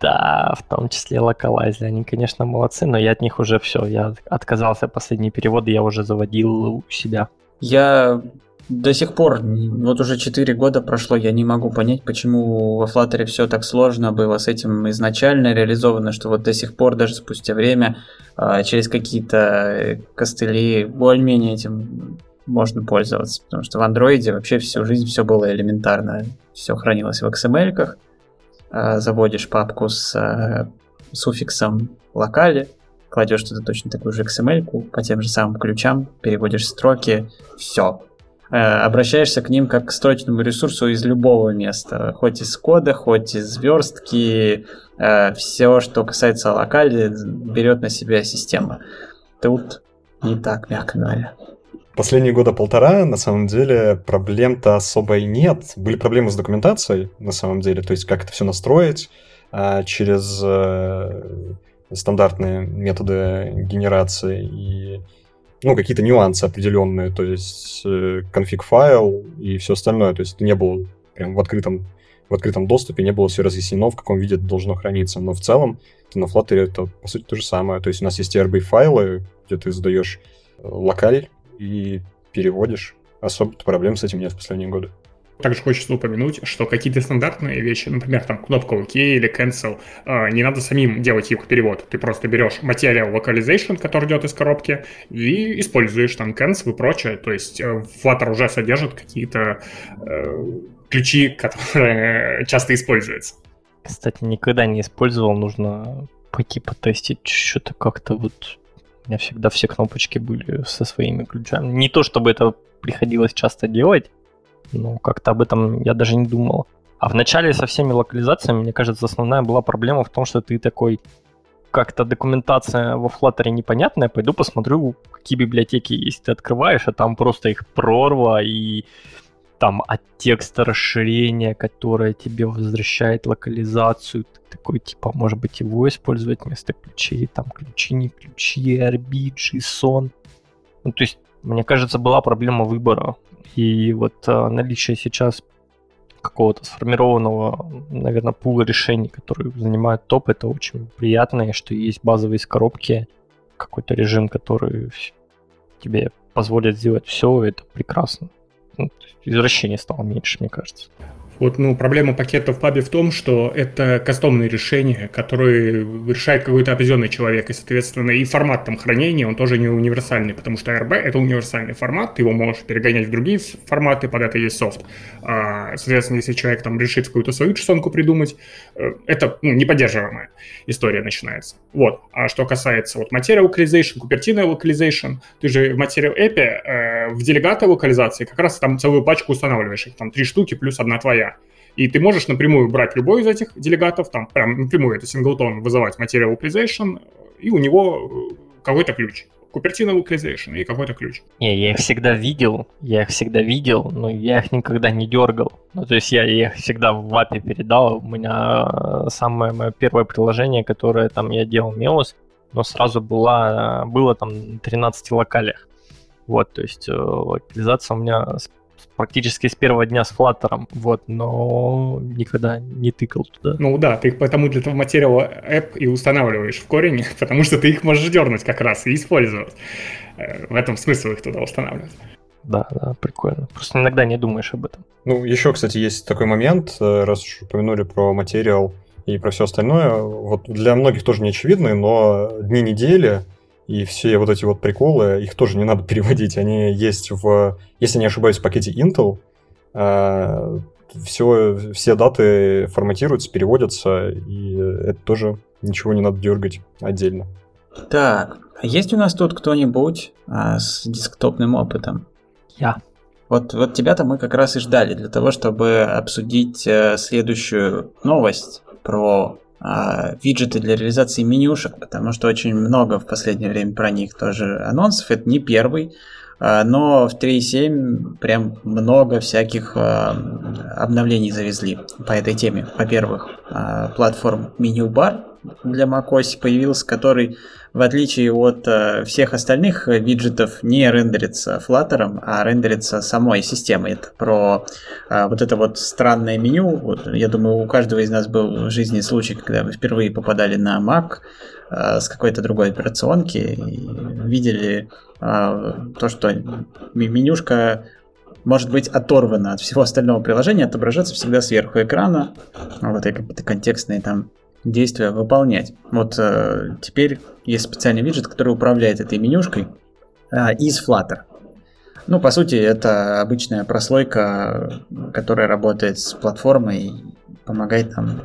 Да, в том числе локалайзеры. Они, конечно, молодцы, но я от них уже все. Я отказался. Последние переводы я уже заводил у себя. Я до сих пор, вот уже 4 года прошло, я не могу понять, почему во Flutter все так сложно было с этим изначально реализовано, что вот до сих пор, даже спустя время, а, через какие-то костыли более-менее этим можно пользоваться. Потому что в андроиде вообще всю жизнь все было элементарно. Все хранилось в XML-ках. А, заводишь папку с а, суффиксом локали, кладешь туда точно такую же XML-ку по тем же самым ключам, переводишь строки, все, Э, обращаешься к ним как к строчному ресурсу из любого места, хоть из кода, хоть из верстки, э, все, что касается локали, берет на себя система. Тут не так, мягко говоря. Последние года полтора, на самом деле, проблем-то особо и нет. Были проблемы с документацией, на самом деле, то есть как это все настроить а, через э, стандартные методы генерации и ну, какие-то нюансы определенные, то есть э, конфиг-файл и все остальное, то есть не было прям в открытом, в открытом доступе, не было все разъяснено, в каком виде это должно храниться, но в целом на Flutter это, по сути, то же самое, то есть у нас есть RB-файлы, где ты задаешь э, локаль и переводишь, особо проблем с этим нет в последние годы. Также хочется упомянуть, что какие-то стандартные вещи, например, там кнопка OK или cancel, а, не надо самим делать их перевод. Ты просто берешь материал localization, который идет из коробки, и используешь там cancel и прочее. То есть э, Flutter уже содержит какие-то э, ключи, которые часто используются. Кстати, никогда не использовал, нужно пойти потестить что-то как-то вот... У меня всегда все кнопочки были со своими ключами. Не то, чтобы это приходилось часто делать, ну, как-то об этом я даже не думал. А в начале со всеми локализациями, мне кажется, основная была проблема в том, что ты такой, как-то документация во Flutter непонятная, пойду посмотрю, какие библиотеки есть. Ты открываешь, а там просто их прорва, и там от текста расширения, которое тебе возвращает локализацию. Ты такой, типа, может быть, его использовать вместо ключей, там ключи, не ключи, RB, JSON. Ну, то есть, мне кажется, была проблема выбора. И вот а, наличие сейчас какого-то сформированного, наверное, пула решений, которые занимают топ, это очень приятно, и что есть базовые из коробки, какой-то режим, который тебе позволит сделать все, это прекрасно. Ну, извращение стало меньше, мне кажется. Вот, ну, проблема пакета в пабе в том, что это кастомные решения, которые решает какой-то определенный человек, и, соответственно, и формат там хранения, он тоже не универсальный, потому что RB — это универсальный формат, ты его можешь перегонять в другие форматы, под это есть софт. А, соответственно, если человек там решит какую-то свою часонку придумать, э, это ну, неподдерживаемая история начинается. Вот. А что касается вот Material Localization, Cupertino Localization, ты же в Material App э, в делегата локализации как раз там целую пачку устанавливаешь, их там три штуки плюс одна твоя. И ты можешь напрямую брать любой из этих делегатов, там прям напрямую это синглтон вызывать Material Localization, и у него э, какой-то ключ. Купертино Localization и какой-то ключ. Не, я их всегда видел, я их всегда видел, но я их никогда не дергал. Ну, то есть я их всегда в API передал. У меня э, самое мое первое приложение, которое там я делал Meos, но сразу была, было там 13 локалях. Вот, то есть э, локализация у меня практически с первого дня с Flutter, вот, но никогда не тыкал туда. Ну да, ты их потому для этого материала app и устанавливаешь в корень, потому что ты их можешь дернуть как раз и использовать. Э, в этом смысл их туда устанавливать. Да, да, прикольно. Просто иногда не думаешь об этом. Ну, еще, кстати, есть такой момент, э, раз уж упомянули про материал и про все остальное. Вот для многих тоже не очевидный, но дни недели — и все вот эти вот приколы, их тоже не надо переводить. Они есть в, если не ошибаюсь, в пакете Intel. Э, все, все даты форматируются, переводятся, и это тоже ничего не надо дергать отдельно. Так, а есть у нас тут кто-нибудь а, с десктопным опытом? Я. Вот, вот тебя-то мы как раз и ждали для того, чтобы обсудить э, следующую новость про виджеты для реализации менюшек, потому что очень много в последнее время про них тоже анонсов. Это не первый, э, но в 3.7 прям много всяких э, обновлений завезли по этой теме. Во-первых, платформ меню-бар для macOS появился, который в отличие от э, всех остальных виджетов, не рендерится Flutter, а рендерится самой системой. Это про э, вот это вот странное меню. Вот, я думаю, у каждого из нас был в жизни случай, когда вы впервые попадали на Mac э, с какой-то другой операционки и видели э, то, что менюшка может быть оторвана от всего остального приложения, отображаться всегда сверху экрана. Вот какие-то контекстные там действия выполнять. Вот э, теперь есть специальный виджет, который управляет этой менюшкой э, из Flutter. Ну, по сути, это обычная прослойка, которая работает с платформой помогает нам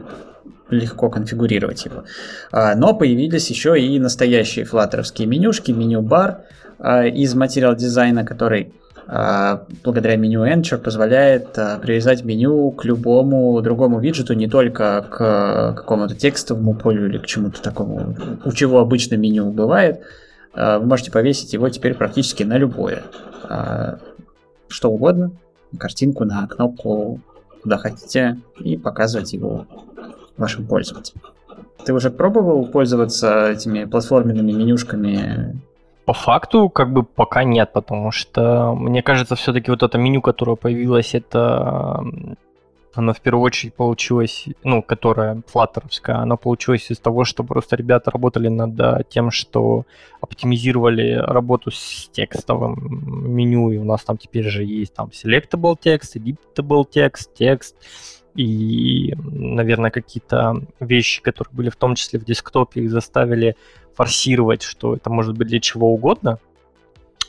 легко конфигурировать его. А, но появились еще и настоящие флаттеровские менюшки, меню-бар а, из материал дизайна, который благодаря меню Enter позволяет а, привязать меню к любому другому виджету, не только к какому-то текстовому полю или к чему-то такому, у чего обычно меню бывает. А, вы можете повесить его теперь практически на любое. Что угодно, картинку на кнопку, куда хотите, и показывать его вашим пользователям. Ты уже пробовал пользоваться этими платформенными менюшками по факту, как бы пока нет, потому что мне кажется, все-таки вот это меню, которое появилось, это оно в первую очередь получилось, ну, которая флаттеровская, оно получилось из того, что просто ребята работали над э, тем, что оптимизировали работу с текстовым меню, и у нас там теперь же есть там selectable text, editable text, текст, и, наверное, какие-то вещи, которые были в том числе в десктопе, их заставили форсировать, что это может быть для чего угодно.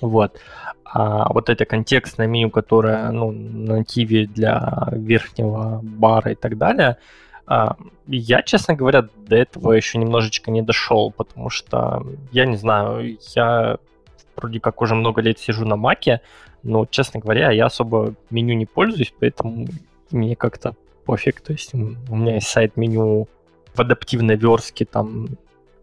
Вот. А вот это контекстное меню, которое ну, на нативе для верхнего бара и так далее, а, я, честно говоря, до этого еще немножечко не дошел, потому что, я не знаю, я вроде как уже много лет сижу на маке, но, честно говоря, я особо меню не пользуюсь, поэтому мне как-то пофиг. То есть у меня есть сайт меню в адаптивной верстке, там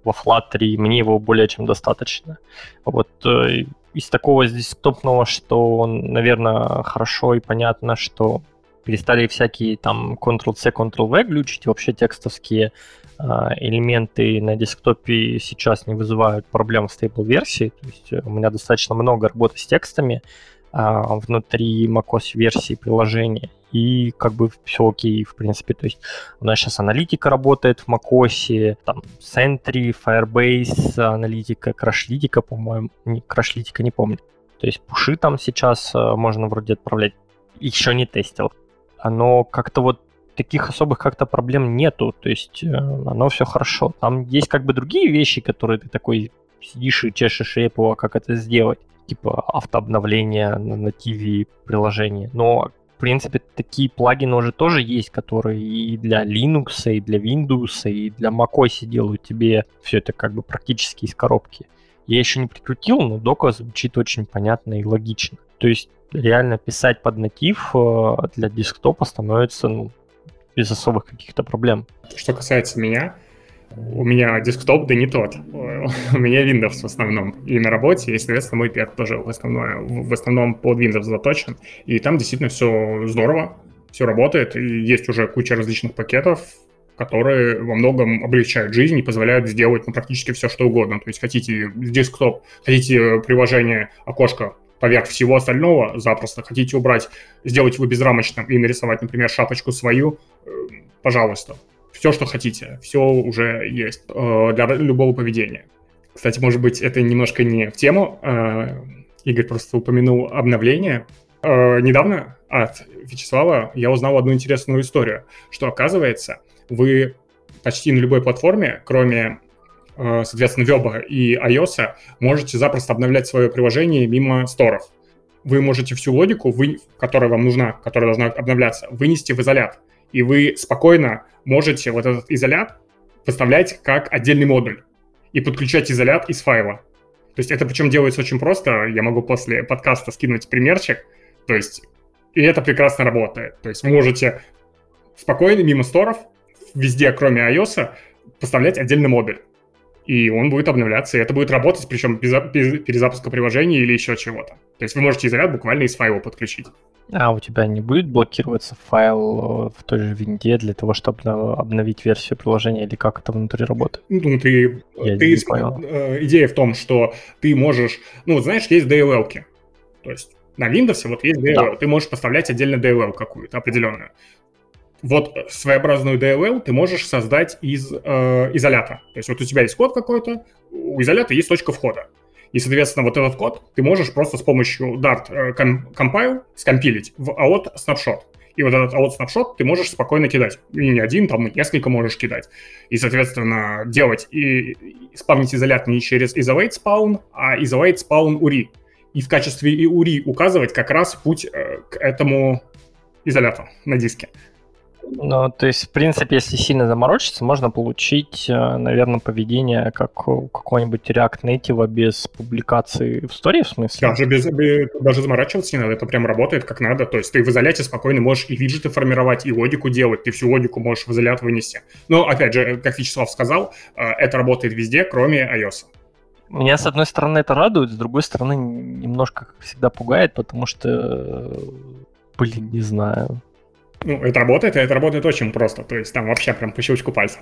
во Flutter, и мне его более чем достаточно. Вот э, из такого здесь топного, что, наверное, хорошо и понятно, что перестали всякие там Ctrl-C, Ctrl-V глючить, вообще текстовские э, элементы на десктопе сейчас не вызывают проблем в стейбл версии. То есть э, у меня достаточно много работы с текстами э, внутри macOS версии приложения и как бы все окей, в принципе. То есть у нас сейчас аналитика работает в macOS, там Sentry, Firebase, аналитика, крашлитика, по-моему, не, крашлитика не помню. То есть пуши там сейчас э, можно вроде отправлять. Еще не тестил. Оно как-то вот таких особых как-то проблем нету, то есть э, оно все хорошо. Там есть как бы другие вещи, которые ты такой сидишь и чешешь репу, а как это сделать. Типа автообновление на нативе приложения. Но принципе, такие плагины уже тоже есть, которые и для Linux, и для Windows, и для macOS делают тебе все это как бы практически из коробки. Я еще не прикрутил, но дока звучит очень понятно и логично. То есть реально писать под натив э, для десктопа становится ну, без особых каких-то проблем. Что касается меня, у меня десктоп, да не тот. У меня Windows в основном. И на работе, и, соответственно, мой пет тоже в основном, в основном под Windows заточен. И там действительно все здорово, все работает, и есть уже куча различных пакетов, которые во многом облегчают жизнь и позволяют сделать ну, практически все, что угодно. То есть хотите десктоп, хотите приложение, окошко поверх всего остального запросто, хотите убрать, сделать его безрамочным и нарисовать, например, шапочку свою, э, пожалуйста все, что хотите, все уже есть э, для любого поведения. Кстати, может быть, это немножко не в тему. Э, Игорь просто упомянул обновление. Э, недавно от Вячеслава я узнал одну интересную историю, что оказывается, вы почти на любой платформе, кроме, э, соответственно, веба и iOS, можете запросто обновлять свое приложение мимо сторов. Вы можете всю логику, вы, которая вам нужна, которая должна обновляться, вынести в изолят и вы спокойно можете вот этот изолят поставлять как отдельный модуль и подключать изолят из файла. То есть это причем делается очень просто. Я могу после подкаста скинуть примерчик. То есть, и это прекрасно работает. То есть вы можете спокойно мимо сторов, везде, кроме iOS, поставлять отдельный модуль. И он будет обновляться, и это будет работать, причем без, перезапуска приложения или еще чего-то. То есть вы можете изолят буквально из файла подключить. А у тебя не будет блокироваться файл э, в той же винде для того, чтобы обновить версию приложения, или как это внутри работает? Ну, ты, Я ты не понял. Э, идея в том, что ты можешь, ну, вот знаешь, есть DLL-ки. То есть на Windows вот есть DLL, да. ты можешь поставлять отдельно DLL какую-то определенную. Вот своеобразную DLL ты можешь создать из э, изолята. То есть вот у тебя есть код какой-то, у изолята есть точка входа. И, соответственно, вот этот код ты можешь просто с помощью Dart э, compile скомпилить в out snapshot. И вот этот out snapshot ты можешь спокойно кидать. И не один, там несколько можешь кидать. И, соответственно, делать и, спавнить изолят не через isOwait spawn, а isOwait spawn URI. И в качестве URI указывать как раз путь э, к этому изоляту на диске. Ну, то есть, в принципе, если сильно заморочиться, можно получить, э, наверное, поведение как у какого-нибудь React Native без публикации в истории, в смысле? Даже, без, без, даже заморачиваться не надо, это прям работает как надо. То есть ты в изоляте спокойно можешь и виджеты формировать, и логику делать, ты всю логику можешь в изолят вынести. Но, опять же, как Вячеслав сказал, э, это работает везде, кроме iOS. Меня, с одной стороны, это радует, с другой стороны, немножко, как всегда, пугает, потому что, э, блин, не знаю ну, это работает, и это работает очень просто. То есть там вообще прям по щелчку пальца.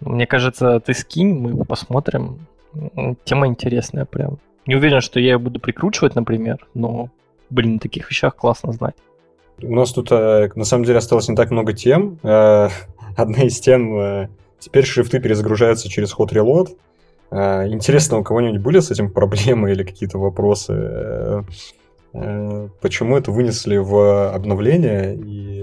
Мне кажется, ты скинь, мы посмотрим. Тема интересная прям. Не уверен, что я ее буду прикручивать, например, но, блин, на таких вещах классно знать. У нас тут, э, на самом деле, осталось не так много тем. Э, одна из тем, э, теперь шрифты перезагружаются через Hot Reload. Интересно, у кого-нибудь были с этим проблемы или какие-то вопросы? Почему это вынесли в обновление и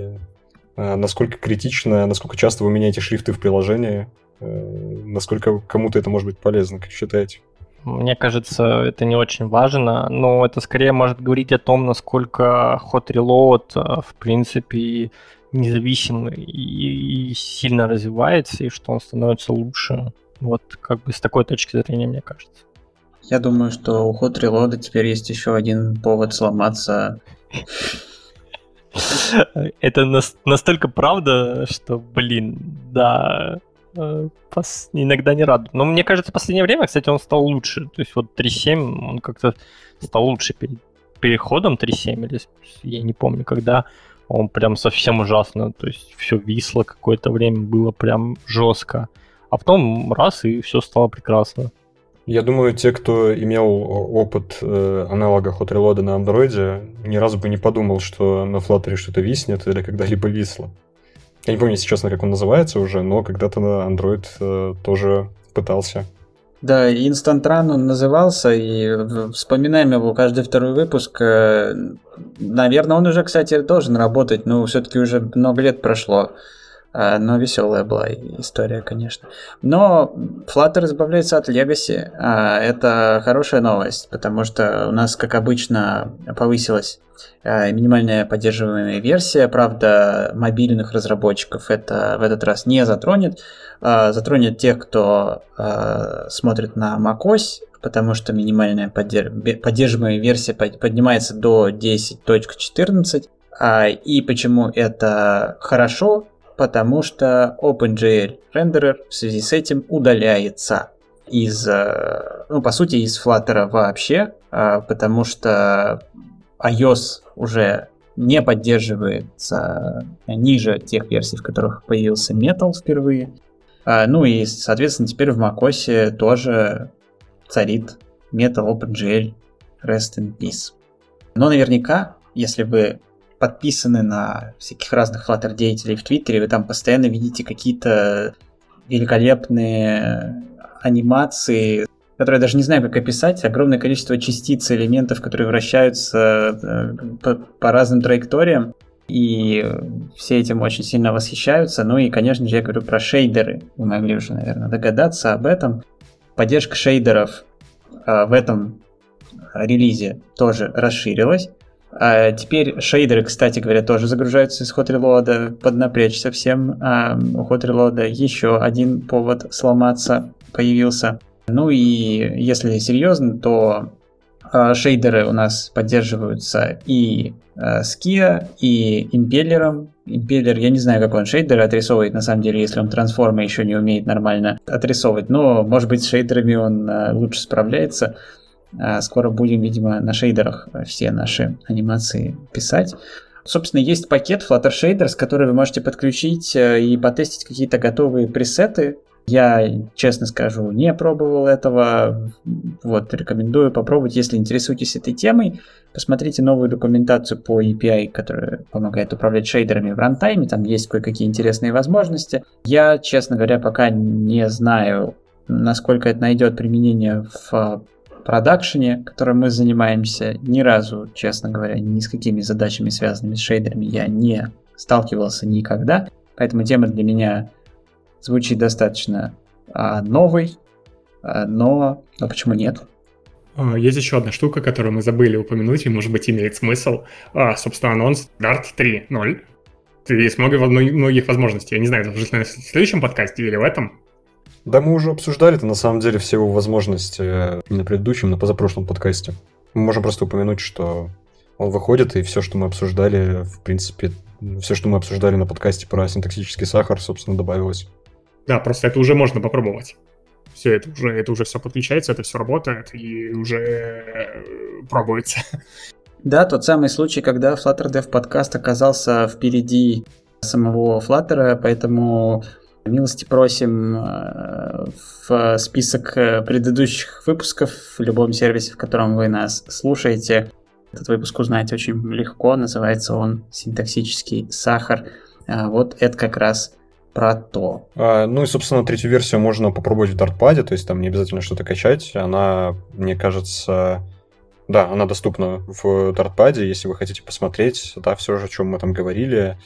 насколько критично, насколько часто вы меняете шрифты в приложении, э, насколько кому-то это может быть полезно, как считаете? Мне кажется, это не очень важно, но это скорее может говорить о том, насколько Hot Reload, э, в принципе, независимый и, сильно развивается, и что он становится лучше. Вот как бы с такой точки зрения, мне кажется. Я думаю, что у Hot Reload теперь есть еще один повод сломаться это настолько правда, что, блин, да, э, иногда не радует. Но мне кажется, в последнее время, кстати, он стал лучше. То есть вот 3.7, он как-то стал лучше перед переходом 3.7, или я не помню, когда он прям совсем ужасно, то есть все висло какое-то время, было прям жестко. А потом раз, и все стало прекрасно. Я думаю, те, кто имел опыт э, аналога Hot Reload на андроиде, ни разу бы не подумал, что на Flutter что-то виснет или когда-либо висло. Я не помню, честно, как он называется уже, но когда-то на Android э, тоже пытался. Да, Instant Run он назывался, и вспоминаем его каждый второй выпуск. Э, наверное, он уже, кстати, должен работать, но все-таки уже много лет прошло. А, но веселая была история, конечно. Но Flutter избавляется от Legacy. А, это хорошая новость, потому что у нас, как обычно, повысилась а, минимальная поддерживаемая версия. Правда, мобильных разработчиков это в этот раз не затронет. Затронет тех, кто смотрит на macOS, потому что минимальная поддерживаемая версия поднимается до 10.14. И почему это хорошо? Потому что OpenGL рендерер в связи с этим удаляется из, э, ну, по сути, из Flutter вообще, э, потому что iOS уже не поддерживается ниже тех версий, в которых появился Metal впервые. А, ну и, соответственно, теперь в macOS тоже царит Metal OpenGL Rest in Peace. Но наверняка, если вы подписаны на всяких разных Flutter деятелей в Твиттере, вы там постоянно видите какие-то великолепные анимации, которые я даже не знаю, как описать, огромное количество частиц, элементов, которые вращаются э, по, по разным траекториям, и все этим очень сильно восхищаются. Ну и, конечно же, я говорю про шейдеры. Вы могли уже, наверное, догадаться об этом. Поддержка шейдеров э, в этом релизе тоже расширилась. А теперь шейдеры, кстати говоря, тоже загружаются из Hot Reload, поднапрячь совсем. А у Hot Reload еще один повод сломаться появился. Ну и если серьезно, то А, шейдеры у нас поддерживаются и э, Skia, и импеллером. Импеллер, я не знаю, как он шейдеры отрисовывает, на самом деле, если он трансформы еще не умеет нормально отрисовывать. Но, может быть, с шейдерами он э, лучше справляется. А скоро будем, видимо, на шейдерах все наши анимации писать. Собственно, есть пакет Flutter Shaders, который вы можете подключить э, и потестить какие-то готовые пресеты. Я, честно скажу, не пробовал этого. Вот, рекомендую попробовать, если интересуетесь этой темой. Посмотрите новую документацию по API, которая помогает управлять шейдерами в рантайме. Там есть кое-какие интересные возможности. Я, честно говоря, пока не знаю, насколько это найдет применение в продакшене, которым мы занимаемся. Ни разу, честно говоря, ни с какими задачами, связанными с шейдерами, я не сталкивался никогда. Поэтому тема для меня звучит достаточно а, новой, а, но, но почему нет? А, есть еще одна штука, которую мы забыли упомянуть, и, может быть, имеет смысл. А, собственно, анонс Dart 3.0. Есть много многих возможностей. Я не знаю, это в следующем подкасте или в этом. Да, мы уже обсуждали это, на самом деле, все его возможности э, не на предыдущем, на позапрошлом подкасте. Мы можем просто упомянуть, что он выходит, и все, что мы обсуждали, в принципе, все, что мы обсуждали на подкасте про синтаксический сахар, собственно, добавилось. Да, просто это уже можно попробовать. Все это уже, это уже все подключается, это все работает и уже э, пробуется. Да, тот самый случай, когда Flutter Dev подкаст оказался впереди самого Flutter, поэтому милости просим э, в список предыдущих выпусков в любом сервисе, в котором вы нас слушаете. Этот выпуск узнаете очень легко, называется он «Синтаксический сахар». А вот это как раз про то. А, ну и, собственно, третью версию можно попробовать в Дартпаде, то есть там не обязательно что-то качать. Она, мне кажется, да, она доступна в Дартпаде, если вы хотите посмотреть, да, все же, о чем мы там говорили,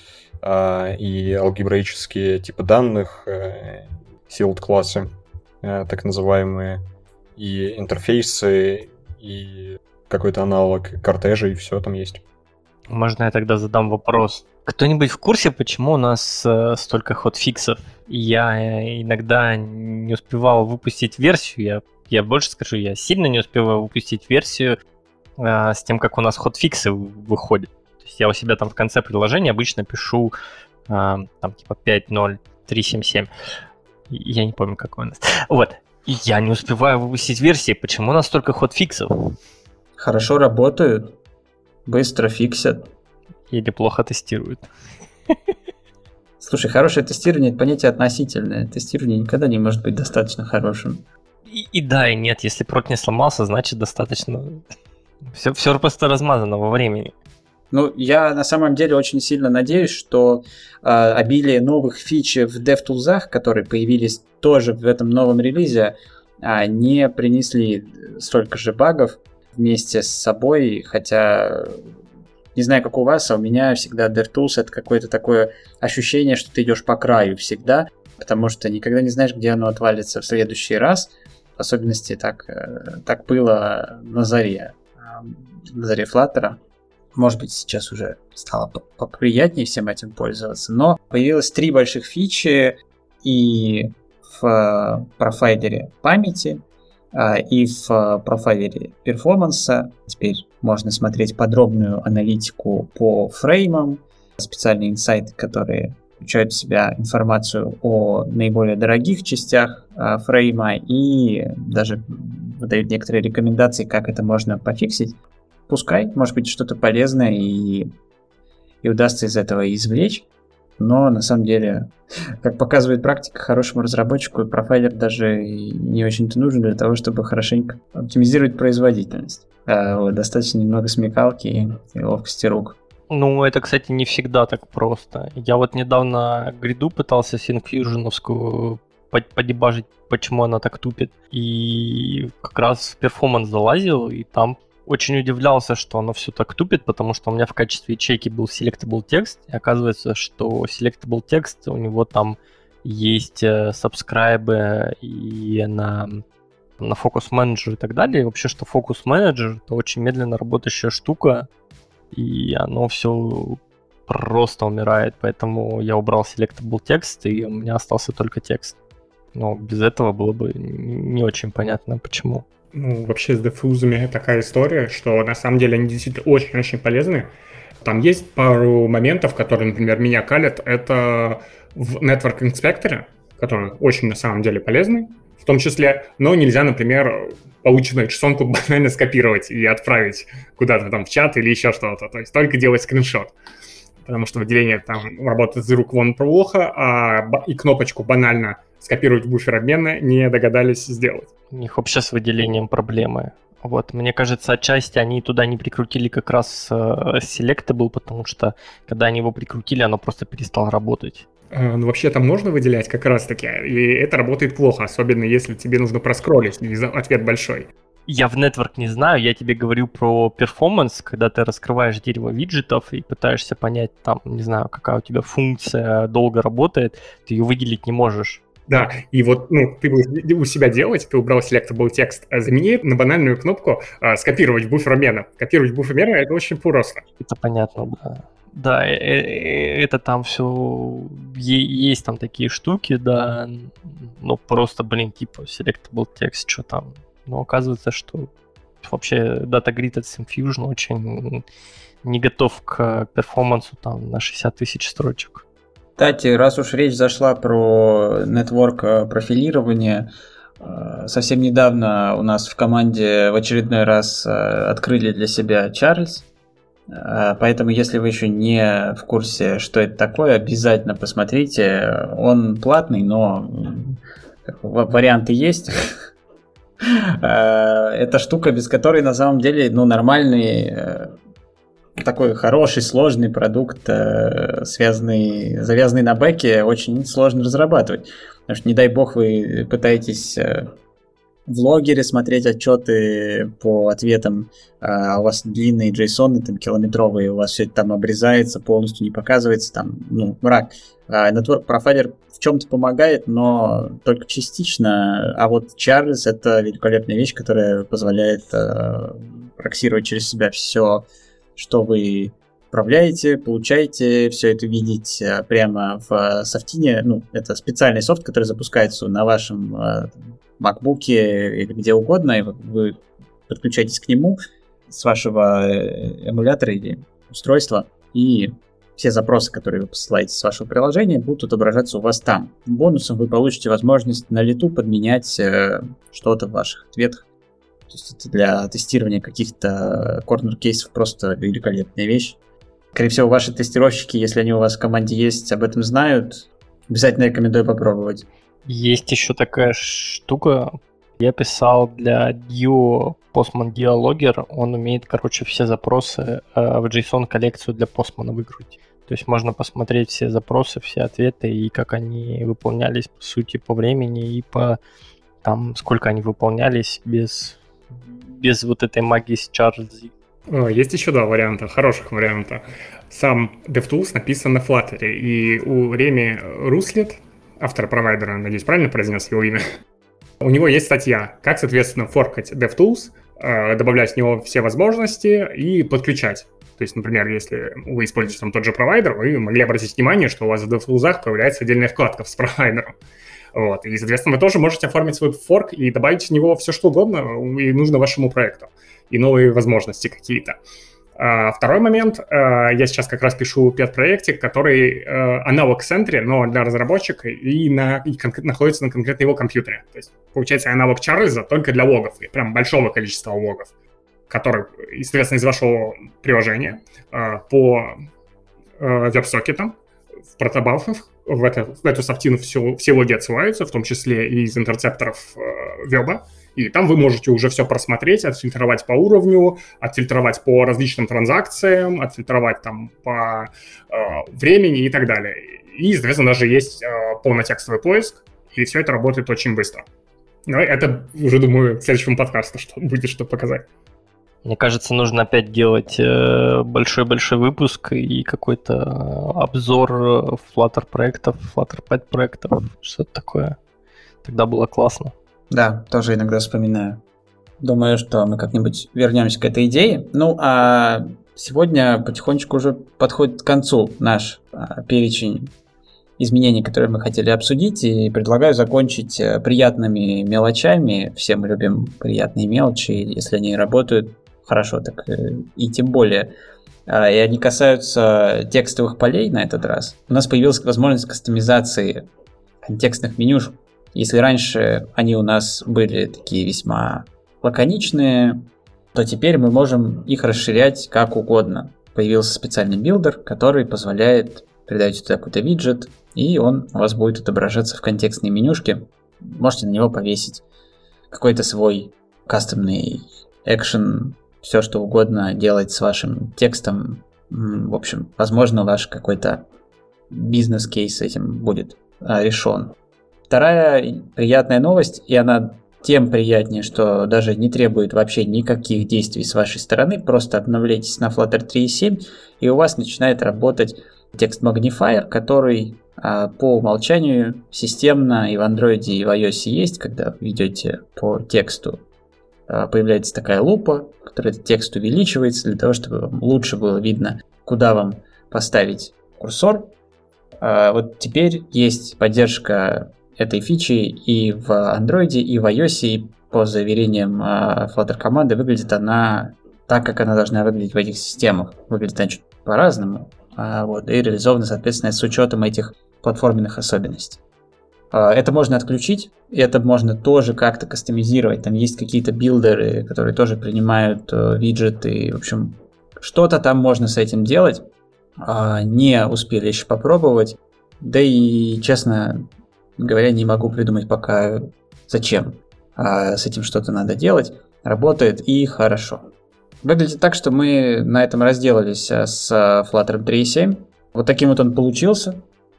и алгебраические типы данных, sealed э, классы, э, так называемые, и интерфейсы, и какой-то аналог кортежа, и все там есть. Можно я тогда задам вопрос? Кто-нибудь в курсе, почему у нас э, столько хотфиксов? Я э, иногда не успевал выпустить версию, я, я больше скажу, я сильно не успеваю выпустить версию э, с тем, как у нас хотфиксы выходят. Есть я у себя там в конце приложения обычно пишу э, там типа 5.0.377. Я не помню, какой у нас. Вот. И я не успеваю выпустить версии. Почему у нас столько хотфиксов? Хорошо работают, быстро фиксят. Или плохо тестируют. Слушай, хорошее тестирование это понятие относительное. Тестирование никогда не может быть достаточно хорошим. И, и да, и нет. Если прот не сломался, значит достаточно. Все, все просто размазано во времени. Ну, я на самом деле очень сильно надеюсь, что э, обилие новых фич в DevTools, которые появились тоже в этом новом релизе, э, не принесли столько же багов вместе с собой, хотя не знаю, как у вас, а у меня всегда DevTools это какое-то такое ощущение, что ты идешь по краю всегда, потому что никогда не знаешь, где оно отвалится в следующий раз. В особенности так, э, так было на заре, на заре Flutter. Может быть, сейчас уже стало поприятнее всем этим пользоваться, но появилось три больших фичи и в э, профайлере памяти, а, и в профайлере перформанса. Теперь можно смотреть подробную аналитику по фреймам, специальные инсайты, которые включают в себя информацию о наиболее дорогих частях а, фрейма и даже выдают некоторые рекомендации, как это можно пофиксить. Пускай, может быть, что-то полезное и, и удастся из этого извлечь но на самом деле, как показывает практика, хорошему разработчику профайлер даже не очень-то нужен для того, чтобы хорошенько оптимизировать производительность. А, вот, достаточно немного смекалки и, и ловкости рук. Ну, это, кстати, не всегда так просто. Я вот недавно гриду пытался синфьюженовскую подебажить, почему она так тупит. И как раз в перформанс залазил, и там очень удивлялся, что оно все так тупит, потому что у меня в качестве ячейки был selectable текст, и оказывается, что selectable текст, у него там есть subscribe и на, на Manager и так далее. И вообще, что Manager это очень медленно работающая штука, и оно все просто умирает, поэтому я убрал selectable текст, и у меня остался только текст. Но без этого было бы не очень понятно, почему. Ну, вообще с дефузами такая история, что на самом деле они действительно очень-очень полезны. Там есть пару моментов, которые, например, меня калят. Это в Network Inspector, который очень на самом деле полезный, в том числе, но нельзя, например, полученную часонку банально скопировать и отправить куда-то там в чат или еще что-то. То есть только делать скриншот. Потому что выделение там работает из рук вон плохо, а и кнопочку банально скопировать в буфер обмена не догадались сделать. У них вообще с выделением проблемы. Вот, мне кажется, отчасти они туда не прикрутили как раз э, Selectable, потому что когда они его прикрутили, оно просто перестало работать. Э, ну, вообще там можно выделять как раз-таки, и это работает плохо, особенно если тебе нужно проскроллить, и ответ большой. Я в Network не знаю, я тебе говорю про перформанс, когда ты раскрываешь дерево виджетов и пытаешься понять, там, не знаю, какая у тебя функция долго работает, ты ее выделить не можешь. Да, и вот, ну, ты будешь у себя делать, ты убрал selectable текст, а замени на банальную кнопку а, скопировать буфер обмена. Копировать буфер обмена — это очень просто. Это понятно, да. Да, э, э, это там все есть там такие штуки, да, но просто, блин, типа selectable текст, что там. Но оказывается, что вообще Data Grid от Symphusion очень не готов к перформансу там на 60 тысяч строчек. Кстати, раз уж речь зашла про нетворк э, профилирование, э, совсем недавно у нас в команде в очередной раз э, открыли для себя Чарльз. Поэтому, если вы еще не в курсе, что это такое, обязательно посмотрите. Он платный, но варианты есть. Это штука, без которой на самом деле ну, нормальный такой хороший, сложный продукт, э, связанный, завязанный на бэке, очень сложно разрабатывать. Потому что, не дай бог, вы пытаетесь э, в логере смотреть отчеты по ответам, а у вас длинные JSON, там километровые, у вас все это там обрезается, полностью не показывается, там, ну, мрак. А Network Profiler в чем-то помогает, но только частично, а вот Charles это великолепная вещь, которая позволяет э, проксировать через себя все что вы управляете, получаете, все это видеть э, прямо в софтине. Ну, это специальный софт, который запускается на вашем MacBook или где угодно, и вы подключаетесь к нему с вашего эмулятора или устройства, и все запросы, которые вы посылаете с вашего приложения, будут отображаться у вас там. Бонусом вы получите возможность на лету подменять что-то в ваших ответах то есть это для тестирования каких-то корнер-кейсов просто великолепная вещь. Скорее всего, ваши тестировщики, если они у вас в команде есть, об этом знают. Обязательно рекомендую попробовать. Есть еще такая штука. Я писал для Duo Postman Dialogger. Он умеет, короче, все запросы э, в JSON коллекцию для Postman выгрузить. То есть можно посмотреть все запросы, все ответы и как они выполнялись, по сути, по времени и по там, сколько они выполнялись без без вот этой магии с Чарльзи. Есть еще два варианта, хороших варианта. Сам DevTools написан на Flutter, и у Реми Руслет, автора провайдера, надеюсь, правильно произнес его имя, у него есть статья, как, соответственно, форкать DevTools, э, добавлять в него все возможности и подключать. То есть, например, если вы используете там тот же провайдер, вы могли обратить внимание, что у вас в DevTools появляется отдельная вкладка с провайдером. Вот. И, соответственно, вы тоже можете оформить свой форк и добавить в него все, что угодно, и нужно вашему проекту, и новые возможности какие-то. А, второй момент. А, я сейчас как раз пишу пет-проектик, который а, аналог центре, но для разработчика и, на, и кон- находится на конкретно его компьютере. То есть, получается, аналог Чарльза только для логов, и прям большого количества логов, который, соответственно, из вашего приложения по веб-сокетам в протобафах в, это, в эту софтину все, все логи отсылаются, в том числе и из интерцепторов э, веба. И там вы можете уже все просмотреть, отфильтровать по уровню, отфильтровать по различным транзакциям, отфильтровать там по э, времени и так далее. И, соответственно, даже есть э, полнотекстовый поиск, и все это работает очень быстро. Но это уже, думаю, в следующем подкасте что будет что показать. Мне кажется, нужно опять делать э, большой-большой выпуск и какой-то обзор э, Flutter проектов, Flutterpad проектов, что-то такое. Тогда было классно. Да, тоже иногда вспоминаю. Думаю, что мы как-нибудь вернемся к этой идее. Ну, а сегодня потихонечку уже подходит к концу наш а, перечень изменений, которые мы хотели обсудить, и предлагаю закончить э, приятными мелочами. Все мы любим приятные мелочи, если они работают хорошо, так э, и тем более. А, и они касаются текстовых полей на этот раз. У нас появилась возможность кастомизации контекстных менюшек. Если раньше они у нас были такие весьма лаконичные, то теперь мы можем их расширять как угодно. Появился специальный builder, который позволяет передать туда какой-то виджет, и он у вас будет отображаться в контекстной менюшке. Можете на него повесить какой-то свой кастомный экшен, все что угодно делать с вашим текстом. В общем, возможно, ваш какой-то бизнес-кейс этим будет а, решен. Вторая приятная новость, и она тем приятнее, что даже не требует вообще никаких действий с вашей стороны, просто обновляйтесь на Flutter 3.7, и у вас начинает работать текст Magnifier, который а, по умолчанию системно и в Android, и в iOS есть, когда вы идете по тексту, а, появляется такая лупа, которая этот текст увеличивается для того, чтобы вам лучше было видно, куда вам поставить курсор. А, вот теперь есть поддержка этой фичи и в Android, и в iOS, и по заверениям Flutter команды выглядит она так, как она должна выглядеть в этих системах. Выглядит она чуть по-разному, а, вот, и реализовано, соответственно, с учетом этих платформенных особенностей. А, это можно отключить, это можно тоже как-то кастомизировать. Там есть какие-то билдеры, которые тоже принимают э, виджеты. В общем, что-то там можно с этим делать. А, не успели еще попробовать. Да и, честно говоря, не могу придумать пока зачем. С этим что-то надо делать. Работает и хорошо. Выглядит так, что мы на этом разделались э, с Flutter 3.7. Вот таким вот он получился.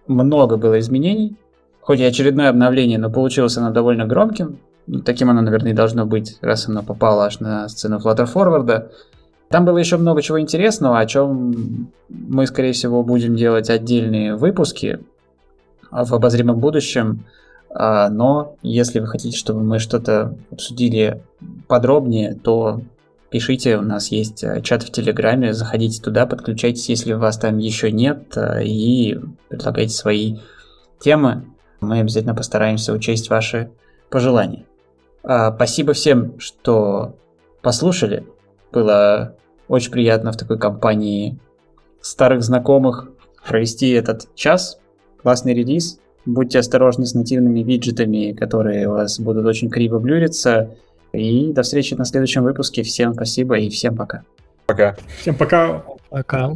Много было изменений. Хоть и очередное обновление, но получилось оно довольно громким. Таким оно, наверное, и должно быть, раз оно попало аж на сцену Flutter Forward. Там было еще много чего интересного, о чем мы, скорее всего, будем делать отдельные выпуски в обозримом будущем. А, но если вы хотите, чтобы мы что-то обсудили подробнее, то пишите, у нас есть э, чат в Телеграме, заходите туда, подключайтесь, если вас там еще нет, э, и предлагайте свои темы. Мы обязательно постараемся учесть ваши пожелания. А, спасибо всем, что послушали. Было очень приятно в такой компании старых знакомых провести этот час. Классный релиз. Будьте осторожны с нативными виджетами, которые у вас будут очень криво блюриться. И до встречи на следующем выпуске. Всем спасибо и всем пока. Пока. Всем пока. Пока.